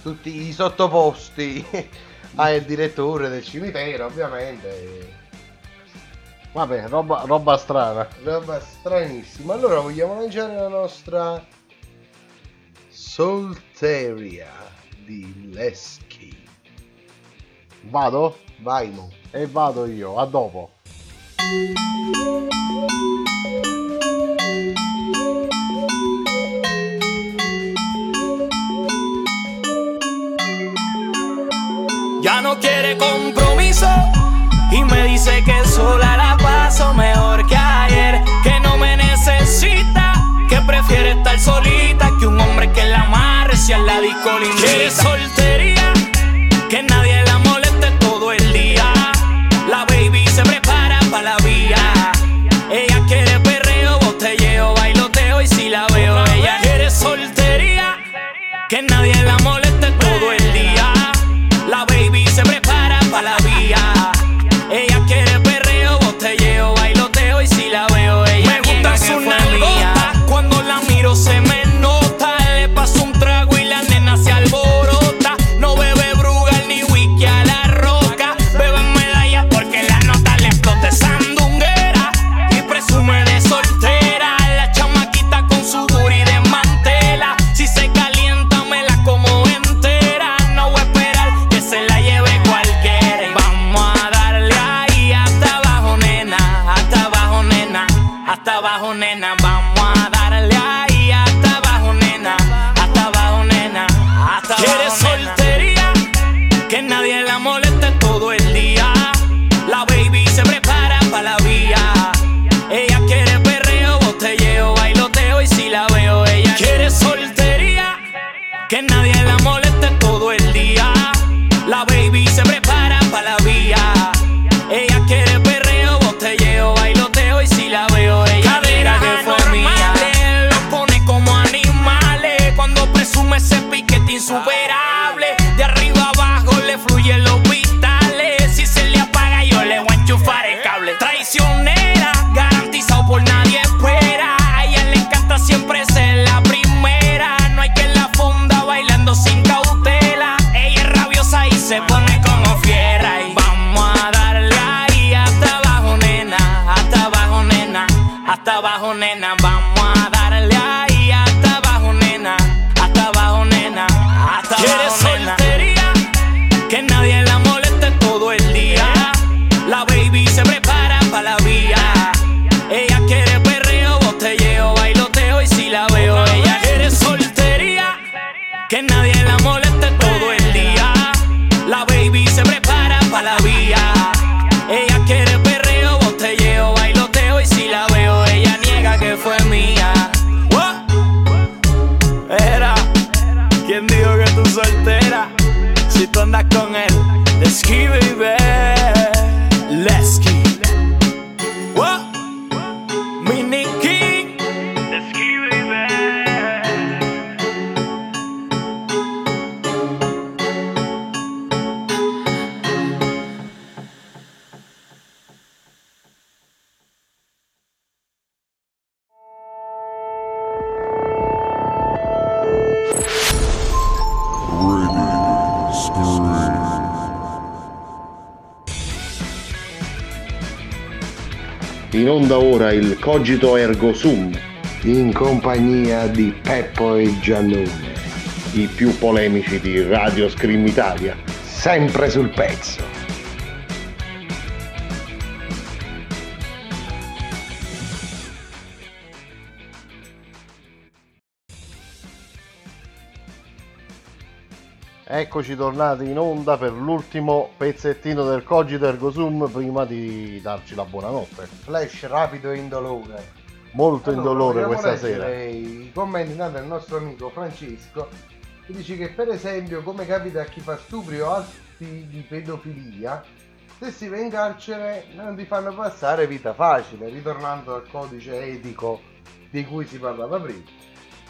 Speaker 1: tutti i sottoposti al direttore del cimitero, ovviamente.
Speaker 2: Vabbè, roba, roba strana.
Speaker 1: Roba stranissima. Allora vogliamo lanciare la nostra Solteria di Leschi.
Speaker 2: Vado?
Speaker 1: Vai Mo.
Speaker 2: E vado io, a dopo.
Speaker 3: Ya no quiere compromiso y me dice que sola la paso mejor que ayer, que no me necesita, que prefiere estar solita que un hombre que la amarre si a la disco. Quiere soltería, que nadie andas con él. Esquive y ve.
Speaker 2: In onda ora il Cogito Ergo Sum,
Speaker 1: In compagnia di Peppo e Giannone.
Speaker 2: i più polemici di Radio Scream Italia.
Speaker 1: Sempre sul pezzo.
Speaker 2: Eccoci tornati in onda per l'ultimo pezzettino del Cogito Ergo Sum prima di darci la buonanotte.
Speaker 1: Flash rapido e indolore.
Speaker 2: Molto
Speaker 1: Allora,
Speaker 2: indolore questa sera.
Speaker 1: I commenti dati dal nostro amico Francesco che dice che per esempio come capita a chi fa stupri o atti di pedofilia se si va in carcere non ti fanno passare vita facile ritornando al codice etico di cui si parlava prima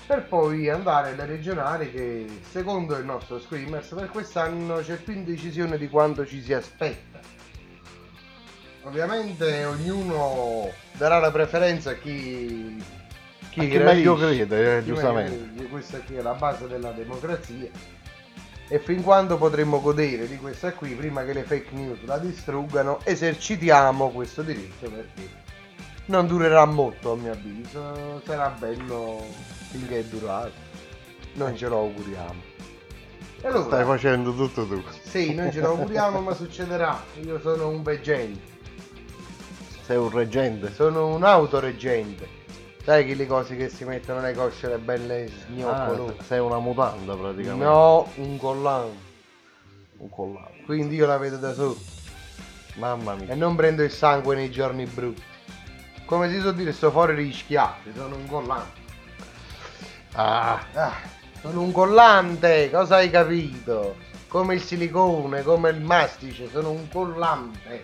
Speaker 1: per poi andare alle regionali che secondo il nostro Screamers per quest'anno c'è più indecisione di quanto ci si aspetta. Ovviamente ognuno darà la preferenza a chi
Speaker 2: A chi meglio crede, eh,
Speaker 1: Chi
Speaker 2: giustamente.
Speaker 1: meglio questa qui è la base della democrazia. E fin quando potremo godere di questa qui prima che le fake news la distruggano esercitiamo questo diritto perché non durerà molto a mio avviso. Sarà bello finché è durato noi ce lo auguriamo e allora,
Speaker 2: Stai facendo tutto tu.
Speaker 1: sì, noi ce lo auguriamo, ma succederà. Io sono un veggente,
Speaker 2: Sei un reggente.
Speaker 1: sono un autoreggente. Sai che le cose che si mettono le cosce belle
Speaker 2: Ah,
Speaker 1: sgnoccolose?
Speaker 2: sei una mutanda praticamente.
Speaker 1: no, un collante.
Speaker 2: Un collante.
Speaker 1: Quindi io la vedo da sotto
Speaker 2: Mamma
Speaker 1: e
Speaker 2: mia.
Speaker 1: non prendo il sangue nei giorni brutti. Come si suol dire, sto fuori rischiato, sono un collante.
Speaker 2: Ah,
Speaker 1: Ah, sono un collante, cosa hai capito? Come il silicone, come il mastice, sono un collante.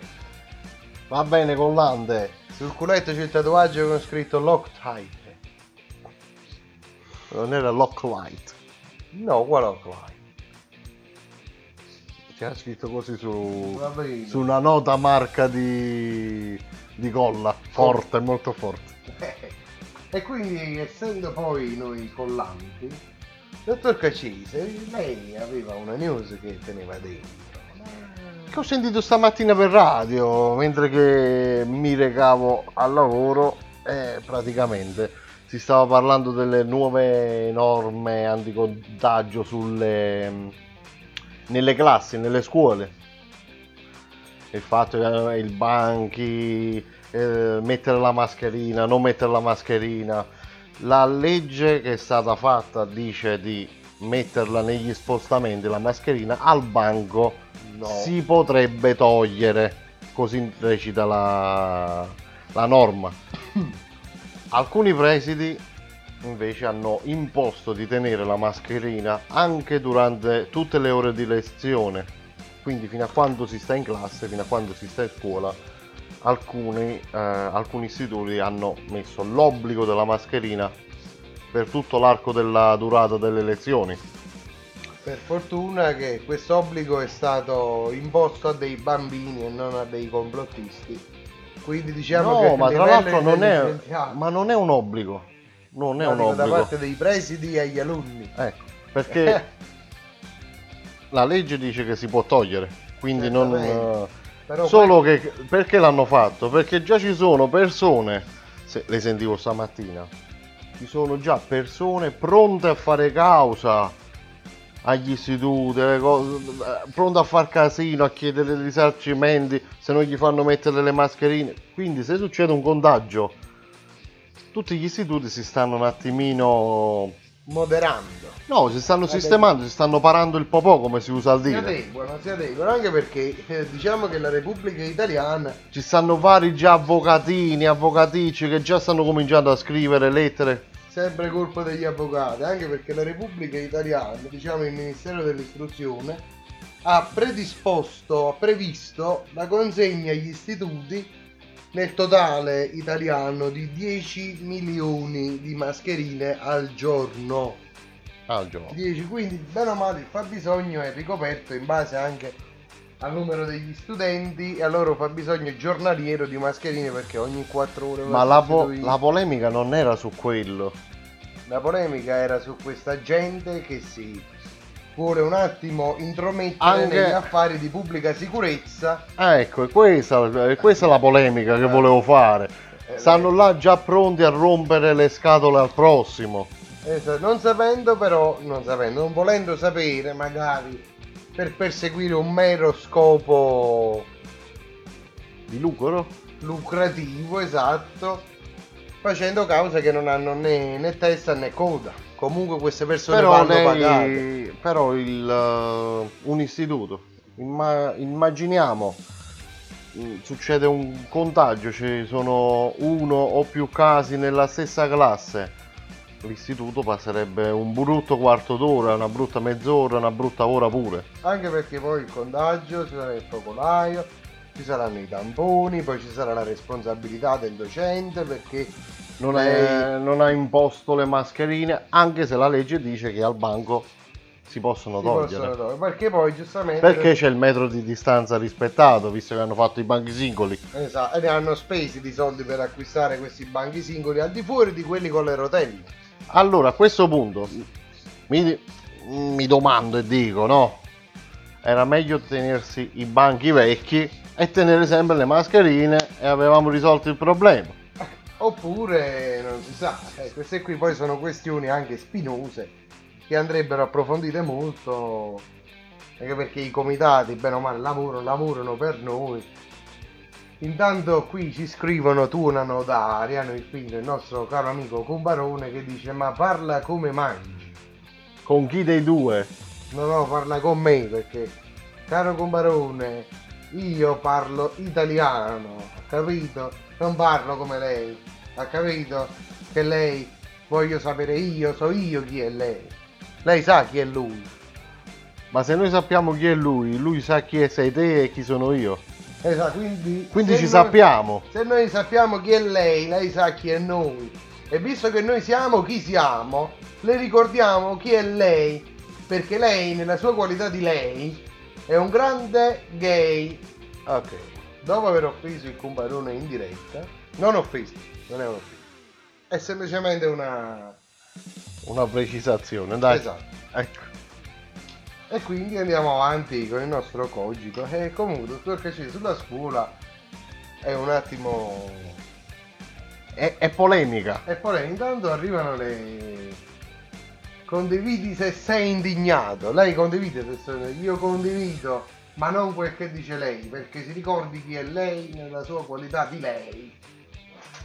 Speaker 2: va bene collante.
Speaker 1: Sul culetto c'è il tatuaggio con scritto Loctite.
Speaker 2: Non era Locklight.
Speaker 1: No, qual Loctite?
Speaker 2: C'era scritto così su, su una nota marca di, di colla. Forte, molto forte.
Speaker 1: E quindi, essendo poi noi collanti, dottor Cacese, lei aveva una news che teneva dentro.
Speaker 2: Che ho sentito stamattina per radio mentre che mi recavo al lavoro e praticamente si stava parlando delle nuove norme anticontagio sulle nelle classi, nelle scuole. Il fatto che i banchi, eh, mettere la mascherina, non mettere la mascherina. La legge che è stata fatta dice di metterla negli spostamenti la mascherina al banco
Speaker 1: No.
Speaker 2: si potrebbe togliere, così recita la, la norma. Alcuni presidi invece hanno imposto di tenere la mascherina anche durante tutte le ore di lezione, quindi fino a quando si sta in classe, fino a quando si sta in scuola. Alcuni, eh, alcuni istituti hanno messo l'obbligo della mascherina per tutto l'arco della durata delle lezioni.
Speaker 1: Per fortuna che questo obbligo è stato imposto a dei bambini e non a dei complottisti. Quindi diciamo che
Speaker 2: no, ma
Speaker 1: il
Speaker 2: tra l'altro non è, ma non è un obbligo. Non è un
Speaker 1: dico da
Speaker 2: obbligo.
Speaker 1: parte dei presidi agli alunni.
Speaker 2: Ecco, perché la legge dice che si può togliere, quindi non...
Speaker 1: Però
Speaker 2: Solo che perché l'hanno fatto? Perché già ci sono persone, se, le sentivo stamattina, ci sono già persone pronte a fare causa agli istituti, pronte a far casino, a chiedere risarcimenti se non gli fanno mettere le mascherine. Quindi se succede un contagio, tutti gli istituti si stanno un attimino...
Speaker 1: moderando.
Speaker 2: No, si stanno
Speaker 1: Vabbè.
Speaker 2: sistemando, si stanno parando il popò come si usa a
Speaker 1: Si
Speaker 2: dire.
Speaker 1: adeguano, si adeguano anche perché eh, diciamo che la Repubblica Italiana
Speaker 2: Ci stanno vari già avvocatini, avvocaticci che già stanno cominciando a scrivere lettere.
Speaker 1: sempre colpa degli avvocati, anche perché la Repubblica Italiana, diciamo il Ministero dell'Istruzione, ha predisposto, ha previsto la consegna agli istituti nel totale italiano di 10 milioni di mascherine al giorno.
Speaker 2: Al giorno.
Speaker 1: 10, quindi bene o male il fabbisogno è ricoperto in base anche al numero degli studenti e al loro fabbisogno giornaliero di mascherine perché ogni 4 ore
Speaker 2: Ma la, po- la polemica non era su quello.
Speaker 1: La polemica era su questa gente che si vuole un attimo intromettere
Speaker 2: Anche-
Speaker 1: negli affari di pubblica sicurezza.
Speaker 2: Ah, ecco, è questa, è questa la polemica che volevo fare. Stanno là già pronti a rompere le scatole al prossimo.
Speaker 1: Esatto, non sapendo però, non sapendo, non volendo sapere magari per perseguire un mero scopo
Speaker 2: Di lucro?
Speaker 1: lucrativo, esatto, facendo cause che non hanno né, né testa né coda. Comunque queste persone
Speaker 2: Però,
Speaker 1: vanno pagate.
Speaker 2: lei, però il, eh, un istituto, imma- immaginiamo, mm, succede un contagio, ci sono uno o più casi nella stessa classe. L'istituto passerebbe un brutto quarto d'ora, una brutta mezz'ora, una brutta ora pure.
Speaker 1: Anche perché poi il contagio, ci sarà il focolaio, ci saranno i tamponi, poi ci sarà la responsabilità del docente perché
Speaker 2: Non, è- non ha imposto le mascherine, anche se la legge dice che al banco si possono
Speaker 1: si
Speaker 2: togliere.
Speaker 1: possono togliere. Perché poi giustamente...
Speaker 2: Perché c'è il metro di distanza rispettato, visto che hanno fatto i banchi singoli.
Speaker 1: Esatto, e ne hanno spesi di soldi per acquistare questi banchi singoli al di fuori di quelli con le rotelle.
Speaker 2: Allora, a questo punto mi, mi domando e dico, no? Era meglio tenersi i banchi vecchi e tenere sempre le mascherine e avevamo risolto il problema.
Speaker 1: Oppure non si sa, eh, queste qui poi sono questioni anche spinose che andrebbero approfondite molto, anche perché i comitati, bene o male, lavorano, lavorano per noi. Intanto qui ci scrivono tuonano da Ariano Irpino, il nostro caro amico Combarone, che dice ma parla come mangi.
Speaker 2: Con chi dei due?
Speaker 1: No, no, parla con me perché, caro Combarone, io parlo italiano, capito? Non parlo come lei, ha capito? Che lei, voglio sapere io, so io chi è lei. Lei sa chi è lui.
Speaker 2: Ma se noi sappiamo chi è lui, lui sa chi è sei te e chi sono io.
Speaker 1: Esatto, quindi...
Speaker 2: Quindi ci
Speaker 1: noi-
Speaker 2: sappiamo.
Speaker 1: Se noi sappiamo chi è lei, lei sa chi è noi. E visto che noi siamo chi siamo, le ricordiamo chi è lei. Perché lei, nella sua qualità di lei, è un grande gay. Ok. Dopo aver offeso il comparone in diretta, non offeso, non è un'offesa. È semplicemente una...
Speaker 2: Una precisazione, dai.
Speaker 1: Esatto.
Speaker 2: Ecco.
Speaker 1: E quindi andiamo avanti con il nostro cogito. E comunque, dottor Cacci, sulla scuola è un attimo
Speaker 2: È, è polemica.
Speaker 1: E poi intanto arrivano le... Condividi se sei indignato. Lei condivide se sono... Io condivido, ma non quel che dice lei, perché si ricordi chi è lei nella sua qualità di lei.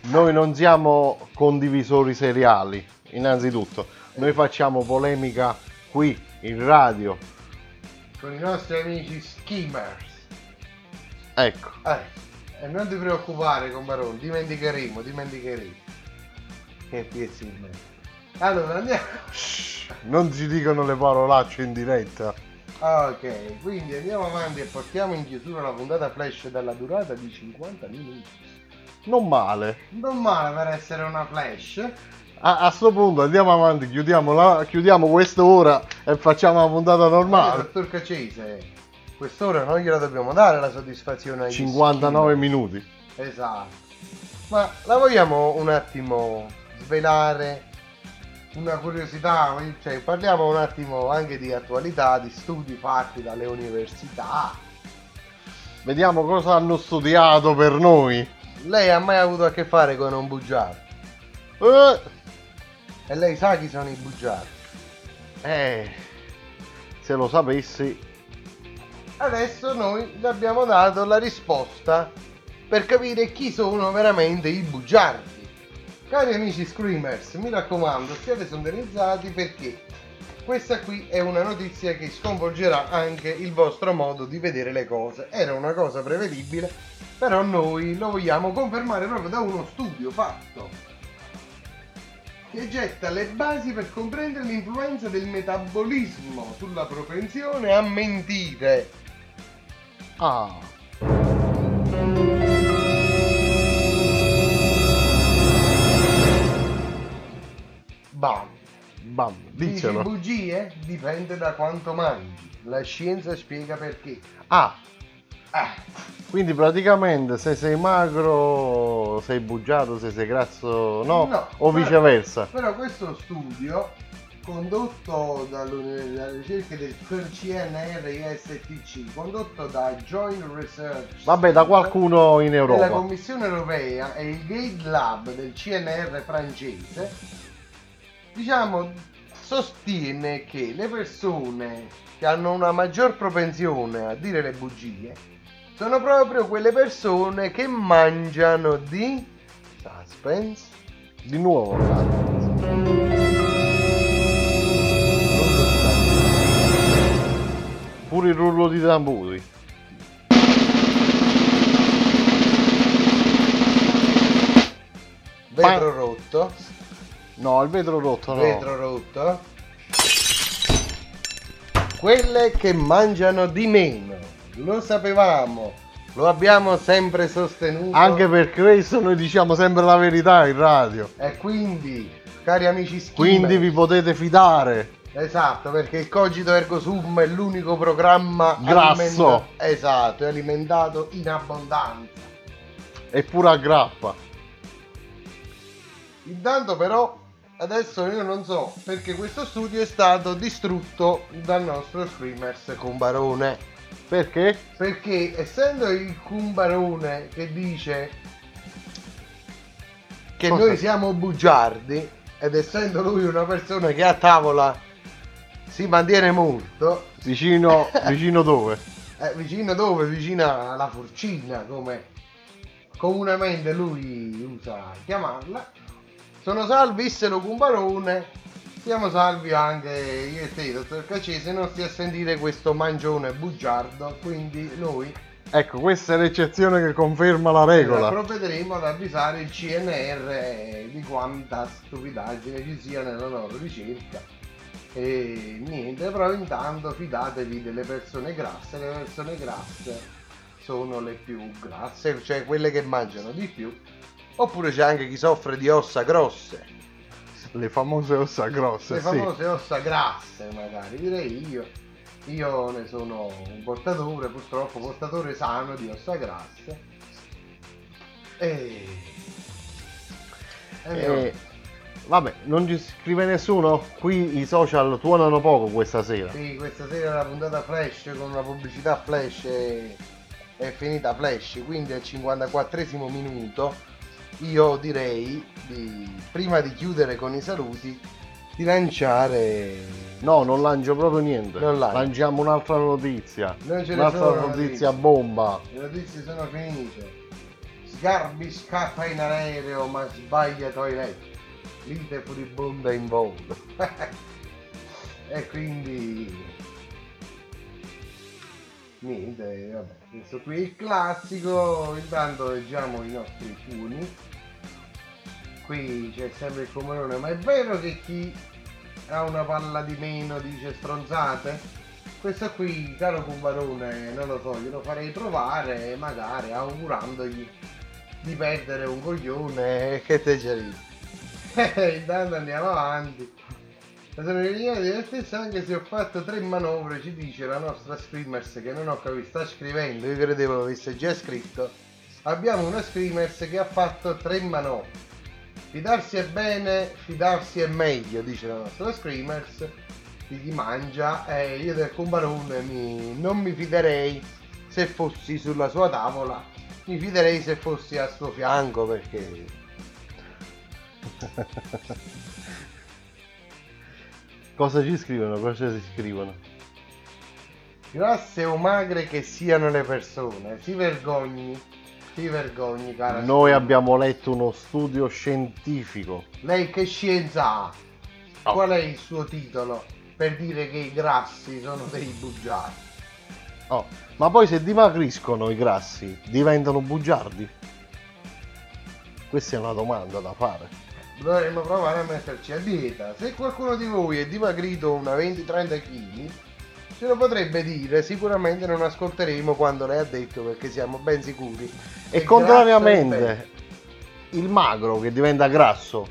Speaker 2: Noi non siamo condivisori seriali, innanzitutto. Noi facciamo polemica qui, in radio.
Speaker 1: Con i nostri amici skimmers.
Speaker 2: Ecco.
Speaker 1: Eh, e non ti preoccupare, combarone, dimenticheremo, dimenticheremo. Che me. Allora andiamo.
Speaker 2: Non ci dicono le parolacce in diretta.
Speaker 1: Ok, quindi andiamo avanti e portiamo in chiusura la puntata flash dalla durata di 50 minuti.
Speaker 2: Non male.
Speaker 1: Non male per essere una flash.
Speaker 2: A, a sto punto andiamo avanti, chiudiamo, la, chiudiamo quest'ora e facciamo la puntata
Speaker 1: Ma
Speaker 2: normale.
Speaker 1: dottor Cacese, quest'ora non gliela dobbiamo dare la soddisfazione agli
Speaker 2: 59
Speaker 1: skimmer.
Speaker 2: minuti.
Speaker 1: Esatto. Ma la vogliamo un attimo svelare una curiosità, cioè parliamo un attimo anche di attualità, di studi fatti dalle università.
Speaker 2: Vediamo cosa hanno studiato per noi.
Speaker 1: Lei ha mai avuto a che fare con un bugiardo?
Speaker 2: Eh,
Speaker 1: E lei sa chi sono i bugiardi?
Speaker 2: eh, se lo sapessi,
Speaker 1: Adesso noi le abbiamo dato la risposta per capire chi sono veramente i bugiardi. Cari amici screamers, mi raccomando, siate sintonizzati perché questa qui è una notizia che sconvolgerà anche il vostro modo di vedere le cose. Era una cosa prevedibile, però noi lo vogliamo confermare proprio da uno studio fatto che getta le basi per comprendere l'influenza del metabolismo sulla propensione a mentire.
Speaker 2: Ah.
Speaker 1: Bam.
Speaker 2: Bam,
Speaker 1: Dici
Speaker 2: diccelo.
Speaker 1: bugie? Dipende da quanto mangi. La scienza spiega perché.
Speaker 2: Ah,
Speaker 1: Ah,
Speaker 2: quindi praticamente se sei magro sei bugiato, se sei grasso no,
Speaker 1: No,
Speaker 2: o viceversa.
Speaker 1: Però questo studio, condotto dalle dalle ricerche del CNR-ISTC, condotto da Joint Research
Speaker 2: Vabbè, da qualcuno in
Speaker 1: della
Speaker 2: Europa.
Speaker 1: Commissione Europea e il Gate Lab del CNR francese, diciamo, sostiene che le persone che hanno una maggior propensione a dire le bugie sono proprio quelle persone che mangiano di suspense.
Speaker 2: Di nuovo, suspense. Pure il rullo di tamburi.
Speaker 1: Vetro rotto,
Speaker 2: No, il vetro rotto no.
Speaker 1: vetro rotto. Quelle che mangiano di meno. Lo sapevamo, lo abbiamo sempre sostenuto.
Speaker 2: Anche per questo noi diciamo sempre la verità in radio.
Speaker 1: E quindi, cari amici schimmer,
Speaker 2: Quindi vi potete fidare.
Speaker 1: Esatto, perché il Cogito Ergo Sum è l'unico programma
Speaker 2: Grasso.
Speaker 1: alimenta- Esatto, è alimentato in abbondanza.
Speaker 2: E pure a grappa.
Speaker 1: Intanto però, adesso io non so perché questo studio è stato distrutto dal nostro Screamers Cumbarone.
Speaker 2: Perché?
Speaker 1: Perché essendo il Cumbarone che dice che
Speaker 2: Cosa?
Speaker 1: noi siamo bugiardi ed essendo lui una persona che a tavola si mantiene molto,
Speaker 2: Vicino, vicino dove?
Speaker 1: Eh, vicino dove? Vicino alla forcina, come comunemente lui usa chiamarla. Sono salvi, Issero Cumbarone. Siamo salvi anche io e te, dottor Cacese, non stia a sentire questo mangione bugiardo. Quindi noi
Speaker 2: Ecco, questa è l'eccezione che conferma la regola.
Speaker 1: provvederemo ad avvisare il CNR di quanta stupidaggine ci sia nella loro ricerca. E niente, però intanto fidatevi delle persone grasse, le persone grasse sono le più grasse, cioè quelle che mangiano di più. Oppure c'è anche chi soffre di ossa grosse,
Speaker 2: Le famose ossa grosse,
Speaker 1: le
Speaker 2: sì.
Speaker 1: famose ossa grasse magari, direi io. Io ne sono un portatore, purtroppo portatore sano di ossa grasse. E... e
Speaker 2: Eh, vabbè, non ci scrive nessuno? Qui i social tuonano poco questa sera.
Speaker 1: Sì, questa sera la puntata flash con una pubblicità flash è, è finita flash, quindi al 54 minuto io direi di, prima di chiudere con i saluti di lanciare
Speaker 2: No, non lancio proprio niente.
Speaker 1: Non lanci.
Speaker 2: Lanciamo un'altra notizia. Un'altra notizia
Speaker 1: notizie.
Speaker 2: bomba.
Speaker 1: le notizie sono finite. Sgarbi scappa in aereo ma sbaglia toilet. Lite furibonda in volo. e quindi niente, vabbè, questo qui è il classico, intanto leggiamo i nostri funi. Qui c'è sempre il comunone, ma è vero che chi ha una palla di meno dice stronzate? Questo qui, caro Cumbarone, non lo so, glielo farei provare magari augurandogli di perdere un coglione che te ci arrivi. Intanto andiamo avanti. La sonorità di me stessa anche se ho fatto tre manovre, ci dice la nostra screamers che non ho capito, sta scrivendo, io credevo avesse già scritto. Abbiamo una screamers che ha fatto tre manovre. Fidarsi è bene, fidarsi è meglio, dice la nostra screamers. Di chi mangia e io del combarone mi- non mi fiderei se fossi sulla sua tavola, mi fiderei se fossi al suo fianco perché
Speaker 2: Cosa ci scrivono? Cosa ci scrivono?
Speaker 1: grasse o magre che siano le persone, si vergogni, si vergogni cara.
Speaker 2: Noi abbiamo letto uno studio scientifico.
Speaker 1: Lei che scienza ha?
Speaker 2: Oh.
Speaker 1: Qual è il suo titolo per dire che i grassi sono dei bugiardi?
Speaker 2: Oh, ma poi se dimagriscono i grassi, diventano bugiardi? Questa è una domanda da fare.
Speaker 1: Dovremmo provare a metterci a dieta. Se qualcuno di voi è dimagrito una 20-30 kg, ce lo potrebbe dire. Sicuramente non ascolteremo quando lei ha detto perché siamo ben sicuri.
Speaker 2: E
Speaker 1: che
Speaker 2: contrariamente, il magro che diventa grasso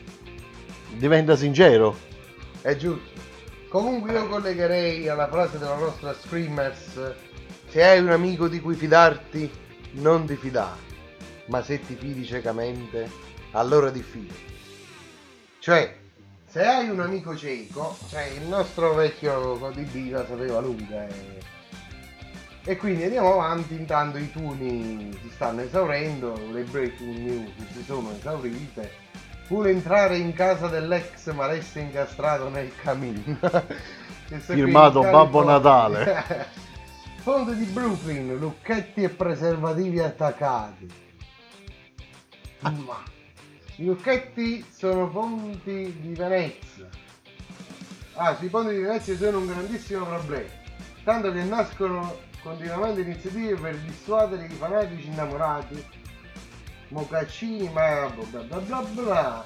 Speaker 2: diventa sincero.
Speaker 1: È giusto. Comunque io collegherei alla frase della nostra Screamers, se hai un amico di cui fidarti, non ti fidare, ma se ti fidi ciecamente, allora diffidi. Cioè, se hai un amico cieco, cioè il nostro vecchio DB la sapeva lunga e... e quindi andiamo avanti, intanto i tuni si stanno esaurendo, le breaking news si sono esaurite. Vuole entrare in casa dell'ex ma resta incastrato nel camino.
Speaker 2: Firmato Babbo. Natale.
Speaker 1: Ponte di Brooklyn, lucchetti e preservativi attaccati. Ma i lucchetti sono ponti di Venezia. Ah, sui ponti di Venezia sono un grandissimo problema. Tanto che nascono continuamente iniziative per dissuadere i fanatici innamorati. Mocaccini, ma bla bla bla bla.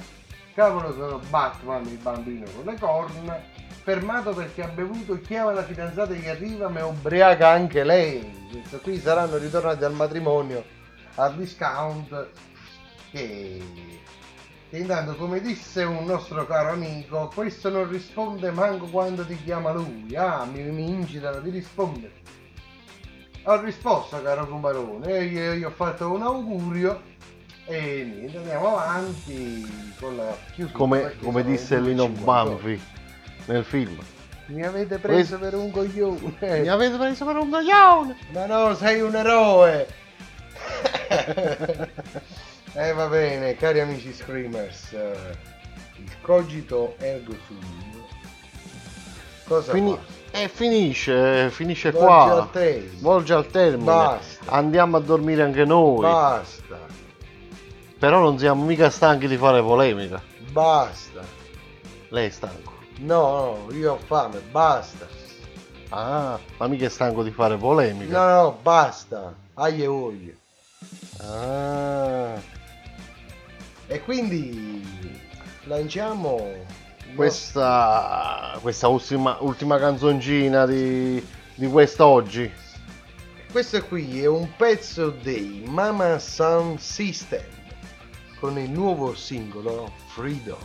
Speaker 1: Cavolo sono Batman, il bambino con le corna. Fermato perché ha bevuto, chiama la fidanzata che arriva, ma è ubriaca anche lei. Questo qui saranno ritornati al matrimonio al discount. Che intanto, come disse un nostro caro amico, questo non risponde manco quando ti chiama lui. Ah, mi, mi incitano di rispondere. Ho risposto, caro comparone, e io gli ho fatto un augurio. E niente, andiamo avanti con la chiusura.
Speaker 2: Come, come disse Lino
Speaker 1: 2:58.
Speaker 2: Banfi nel film.
Speaker 1: Mi avete preso per un coglione.
Speaker 2: Mi avete preso per un coglione!
Speaker 1: Ma no, sei un eroe! eh va bene, cari amici screamers, eh, il cogito ergo sum. Cosa
Speaker 2: Fini-
Speaker 1: fa?
Speaker 2: e finisce, finisce
Speaker 1: Volge
Speaker 2: qua.
Speaker 1: al termine.
Speaker 2: Volge al termine.
Speaker 1: Basta.
Speaker 2: Andiamo a dormire anche noi.
Speaker 1: Basta,
Speaker 2: Però non siamo mica stanchi di fare polemica.
Speaker 1: basta.
Speaker 2: Lei è stanco.
Speaker 1: No, no, io ho fame, basta.
Speaker 2: Ah, ma mica è stanco di fare polemica.
Speaker 1: No, no, basta. Aglio e voglio.
Speaker 2: Ah,
Speaker 1: E quindi lanciamo
Speaker 2: questa, questa ultima, ultima canzoncina di, di quest'oggi.
Speaker 1: Questo qui è un pezzo dei Mama Sound System con il nuovo singolo Freedom.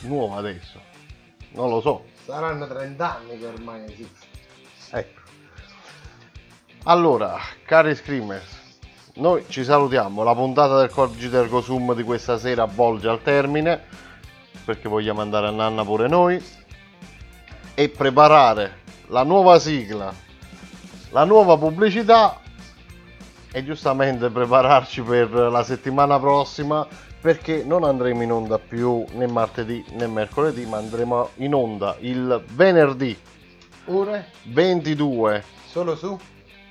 Speaker 2: Nuovo adesso. Non lo so.
Speaker 1: Saranno 30 anni che ormai esiste.
Speaker 2: Ecco. Allora, cari screamers, noi ci salutiamo. La puntata del Cogito Ergo Sum di questa sera volge al termine perché vogliamo andare a nanna pure noi. E preparare la nuova sigla, la nuova pubblicità e giustamente prepararci per la settimana prossima perché non andremo in onda più né martedì né mercoledì ma andremo in onda il venerdì.
Speaker 1: Ore?
Speaker 2: 22
Speaker 1: solo su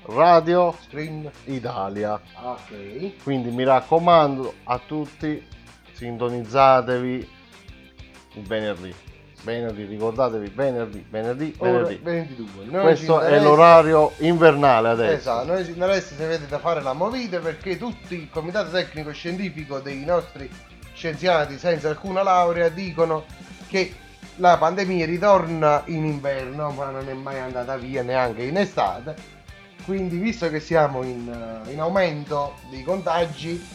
Speaker 2: Radio
Speaker 1: Scream.
Speaker 2: Italia.
Speaker 1: Ok.
Speaker 2: Quindi mi raccomando a tutti, sintonizzatevi il venerdì. Venerdì, ricordatevi, venerdì, venerdì, venerdì.
Speaker 1: 22. Noi
Speaker 2: Questo è l'orario invernale adesso.
Speaker 1: Esatto, noi ci interessa se avete da fare la movida perché tutti il comitato tecnico scientifico dei nostri scienziati senza alcuna laurea dicono che la pandemia ritorna in inverno ma non è mai andata via neanche in estate. Quindi visto che siamo in, eh, in aumento dei contagi,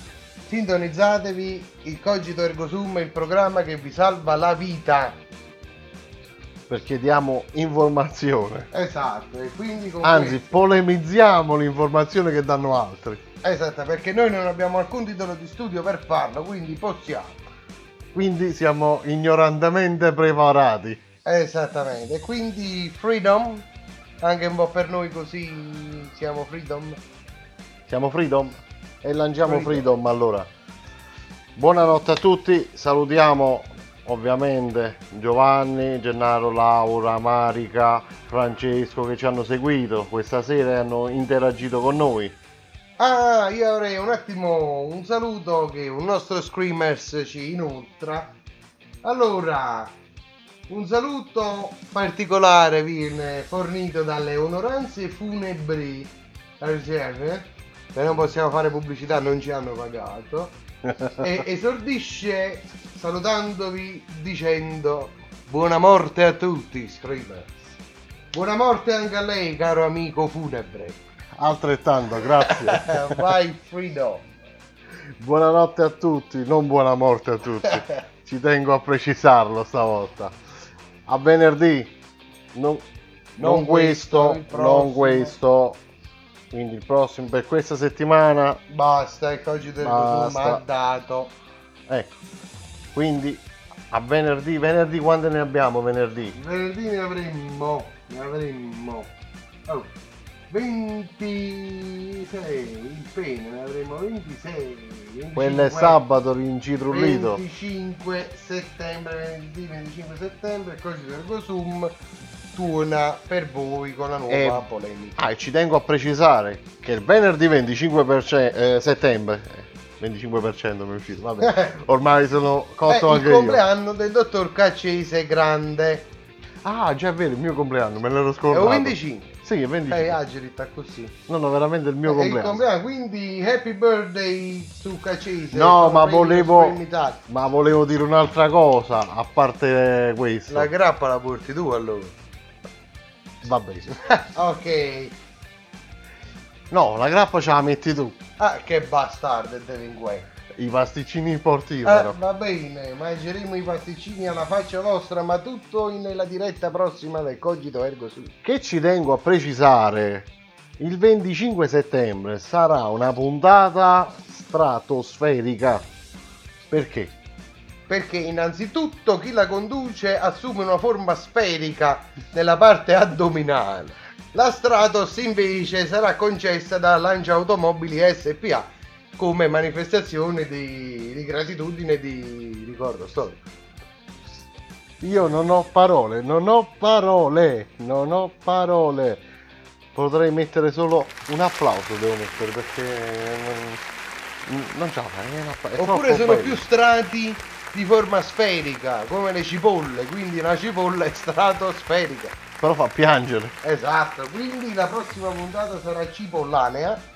Speaker 1: sintonizzatevi il Cogito Ergo Sum, il programma che vi salva la vita.
Speaker 2: Perché diamo informazione.
Speaker 1: Esatto, e quindi con
Speaker 2: Anzi,
Speaker 1: questo-
Speaker 2: polemizziamo l'informazione che danno altri.
Speaker 1: Esatto, perché noi non abbiamo alcun titolo di studio per farlo, quindi possiamo.
Speaker 2: Quindi siamo ignorantemente preparati.
Speaker 1: Esattamente, quindi freedom, anche un po' per noi così siamo freedom.
Speaker 2: Siamo Freedom e lanciamo
Speaker 1: Freedom.
Speaker 2: Freedom allora. Buonanotte a tutti, salutiamo ovviamente Giovanni, Gennaro, Laura, Marica, Francesco che ci hanno seguito questa sera e hanno interagito con noi.
Speaker 1: Ah, io avrei un attimo un saluto che un nostro Screamers ci inoltra. Allora, un saluto particolare viene fornito dalle onoranze funebri riserve, che non possiamo fare pubblicità, non ci hanno pagato. e esordisce salutandovi dicendo buona morte a tutti, Screamers. Buona morte anche a lei, caro amico funebre.
Speaker 2: Altrettanto, grazie.
Speaker 1: Vai Freedom.
Speaker 2: Buonanotte a tutti, non buona morte a tutti. ci tengo a precisarlo stavolta. A venerdì. Non, non
Speaker 1: Non questo,
Speaker 2: non questo. Quindi il prossimo per questa settimana.
Speaker 1: Basta, ecco oggi del
Speaker 2: Basta.
Speaker 1: Zoom ha dato.
Speaker 2: Ecco. Quindi a venerdì, venerdì quante ne abbiamo venerdì?
Speaker 1: Venerdì ne avremmo, ne avremmo. Oh, 26, bene, ne avremo 26. 25,
Speaker 2: Quello è sabato rincitrullito.
Speaker 1: 25 settembre, venerdì 25 settembre, così del Zoom tuona per voi con la nuova
Speaker 2: E-
Speaker 1: polemica.
Speaker 2: Ah, e ci tengo a precisare che il venerdì 25% eh, settembre, eh, 25% mi è uscito, vabbè, ormai sono
Speaker 1: È
Speaker 2: cotto
Speaker 1: il
Speaker 2: anche io.
Speaker 1: compleanno del dottor Caccese Grande.
Speaker 2: Ah, già è vero, il mio compleanno, me l'ero
Speaker 1: È
Speaker 2: scordato.
Speaker 1: un 25.
Speaker 2: Sì, è 25.
Speaker 1: Sei agilita così.
Speaker 2: No, no, veramente il mio
Speaker 1: il
Speaker 2: compleanno.
Speaker 1: compleanno, quindi happy birthday su Caccese.
Speaker 2: No, ma volevo, ma volevo dire un'altra cosa, a parte questo.
Speaker 1: La grappa la porti tu allora.
Speaker 2: Va bene.
Speaker 1: ok.
Speaker 2: No, la grappa ce la metti tu.
Speaker 1: Ah, che bastardo il delinquente.
Speaker 2: I pasticcini li porti io,
Speaker 1: Ah,
Speaker 2: però.
Speaker 1: va bene, mangeremo i pasticcini alla faccia vostra, ma tutto nella diretta prossima del Cogito Ergo Sud.
Speaker 2: Che ci tengo a precisare, il 25 settembre sarà una puntata stratosferica. Perché?
Speaker 1: Perché innanzitutto chi la conduce assume una forma sferica nella parte addominale. La Stratos invece sarà concessa da Lancia Automobili SPA come manifestazione di, di gratitudine e di ricordo storico.
Speaker 2: Io non ho parole, non ho parole, non ho parole. Potrei mettere solo un applauso, devo mettere perché non, non ce la è
Speaker 1: Oppure sono
Speaker 2: bello.
Speaker 1: più strati di forma sferica, come le cipolle, quindi una cipolla è stratosferica.
Speaker 2: Però fa piangere.
Speaker 1: Esatto, quindi la prossima puntata sarà cipollanea.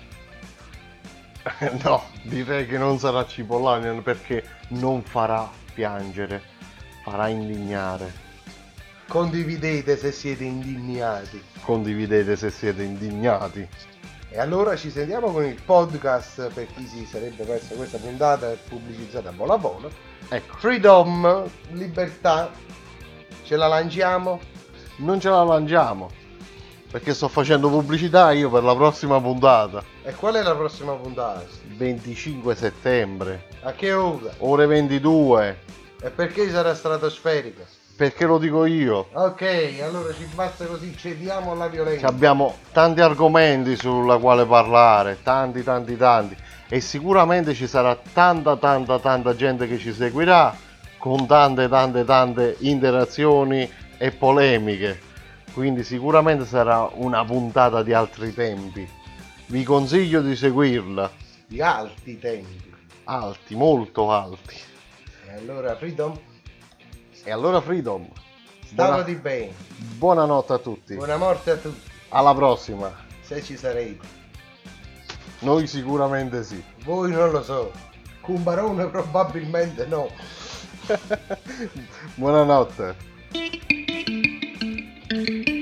Speaker 2: no, direi che non sarà Cipollanian perché non farà piangere, farà indignare.
Speaker 1: Condividete se siete indignati.
Speaker 2: Condividete se siete indignati.
Speaker 1: E allora ci sentiamo con il podcast per chi si sarebbe perso questa puntata pubblicizzata a volo a volo.
Speaker 2: Ecco,
Speaker 1: Freedom, libertà, ce la lanciamo?
Speaker 2: non ce la lanciamo perché sto facendo pubblicità io per la prossima puntata.
Speaker 1: E qual è la prossima puntata?
Speaker 2: 25 settembre,
Speaker 1: A che ora?
Speaker 2: ore 22.
Speaker 1: E perché sarà stratosferica?
Speaker 2: Perché lo dico io?
Speaker 1: Ok, allora ci basta così, cediamo alla
Speaker 2: Che
Speaker 1: violenza.
Speaker 2: abbiamo tanti argomenti sulla quale parlare, tanti tanti tanti e sicuramente ci sarà tanta tanta tanta gente che ci seguirà con tante tante tante interazioni e polemiche. Quindi sicuramente sarà una puntata di altri tempi. Vi consiglio di seguirla.
Speaker 1: Di alti tempi.
Speaker 2: Alti, molto alti.
Speaker 1: E allora Freedom,
Speaker 2: E allora Freedom.
Speaker 1: stavo
Speaker 2: buona-
Speaker 1: di bene.
Speaker 2: buonanotte a tutti.
Speaker 1: Buona morte a tutti,
Speaker 2: Alla prossima.
Speaker 1: se ci sarete.
Speaker 2: Noi sicuramente sì.
Speaker 1: Voi non lo so. Cumbarone probabilmente no.
Speaker 2: Buonanotte.
Speaker 4: Freedom,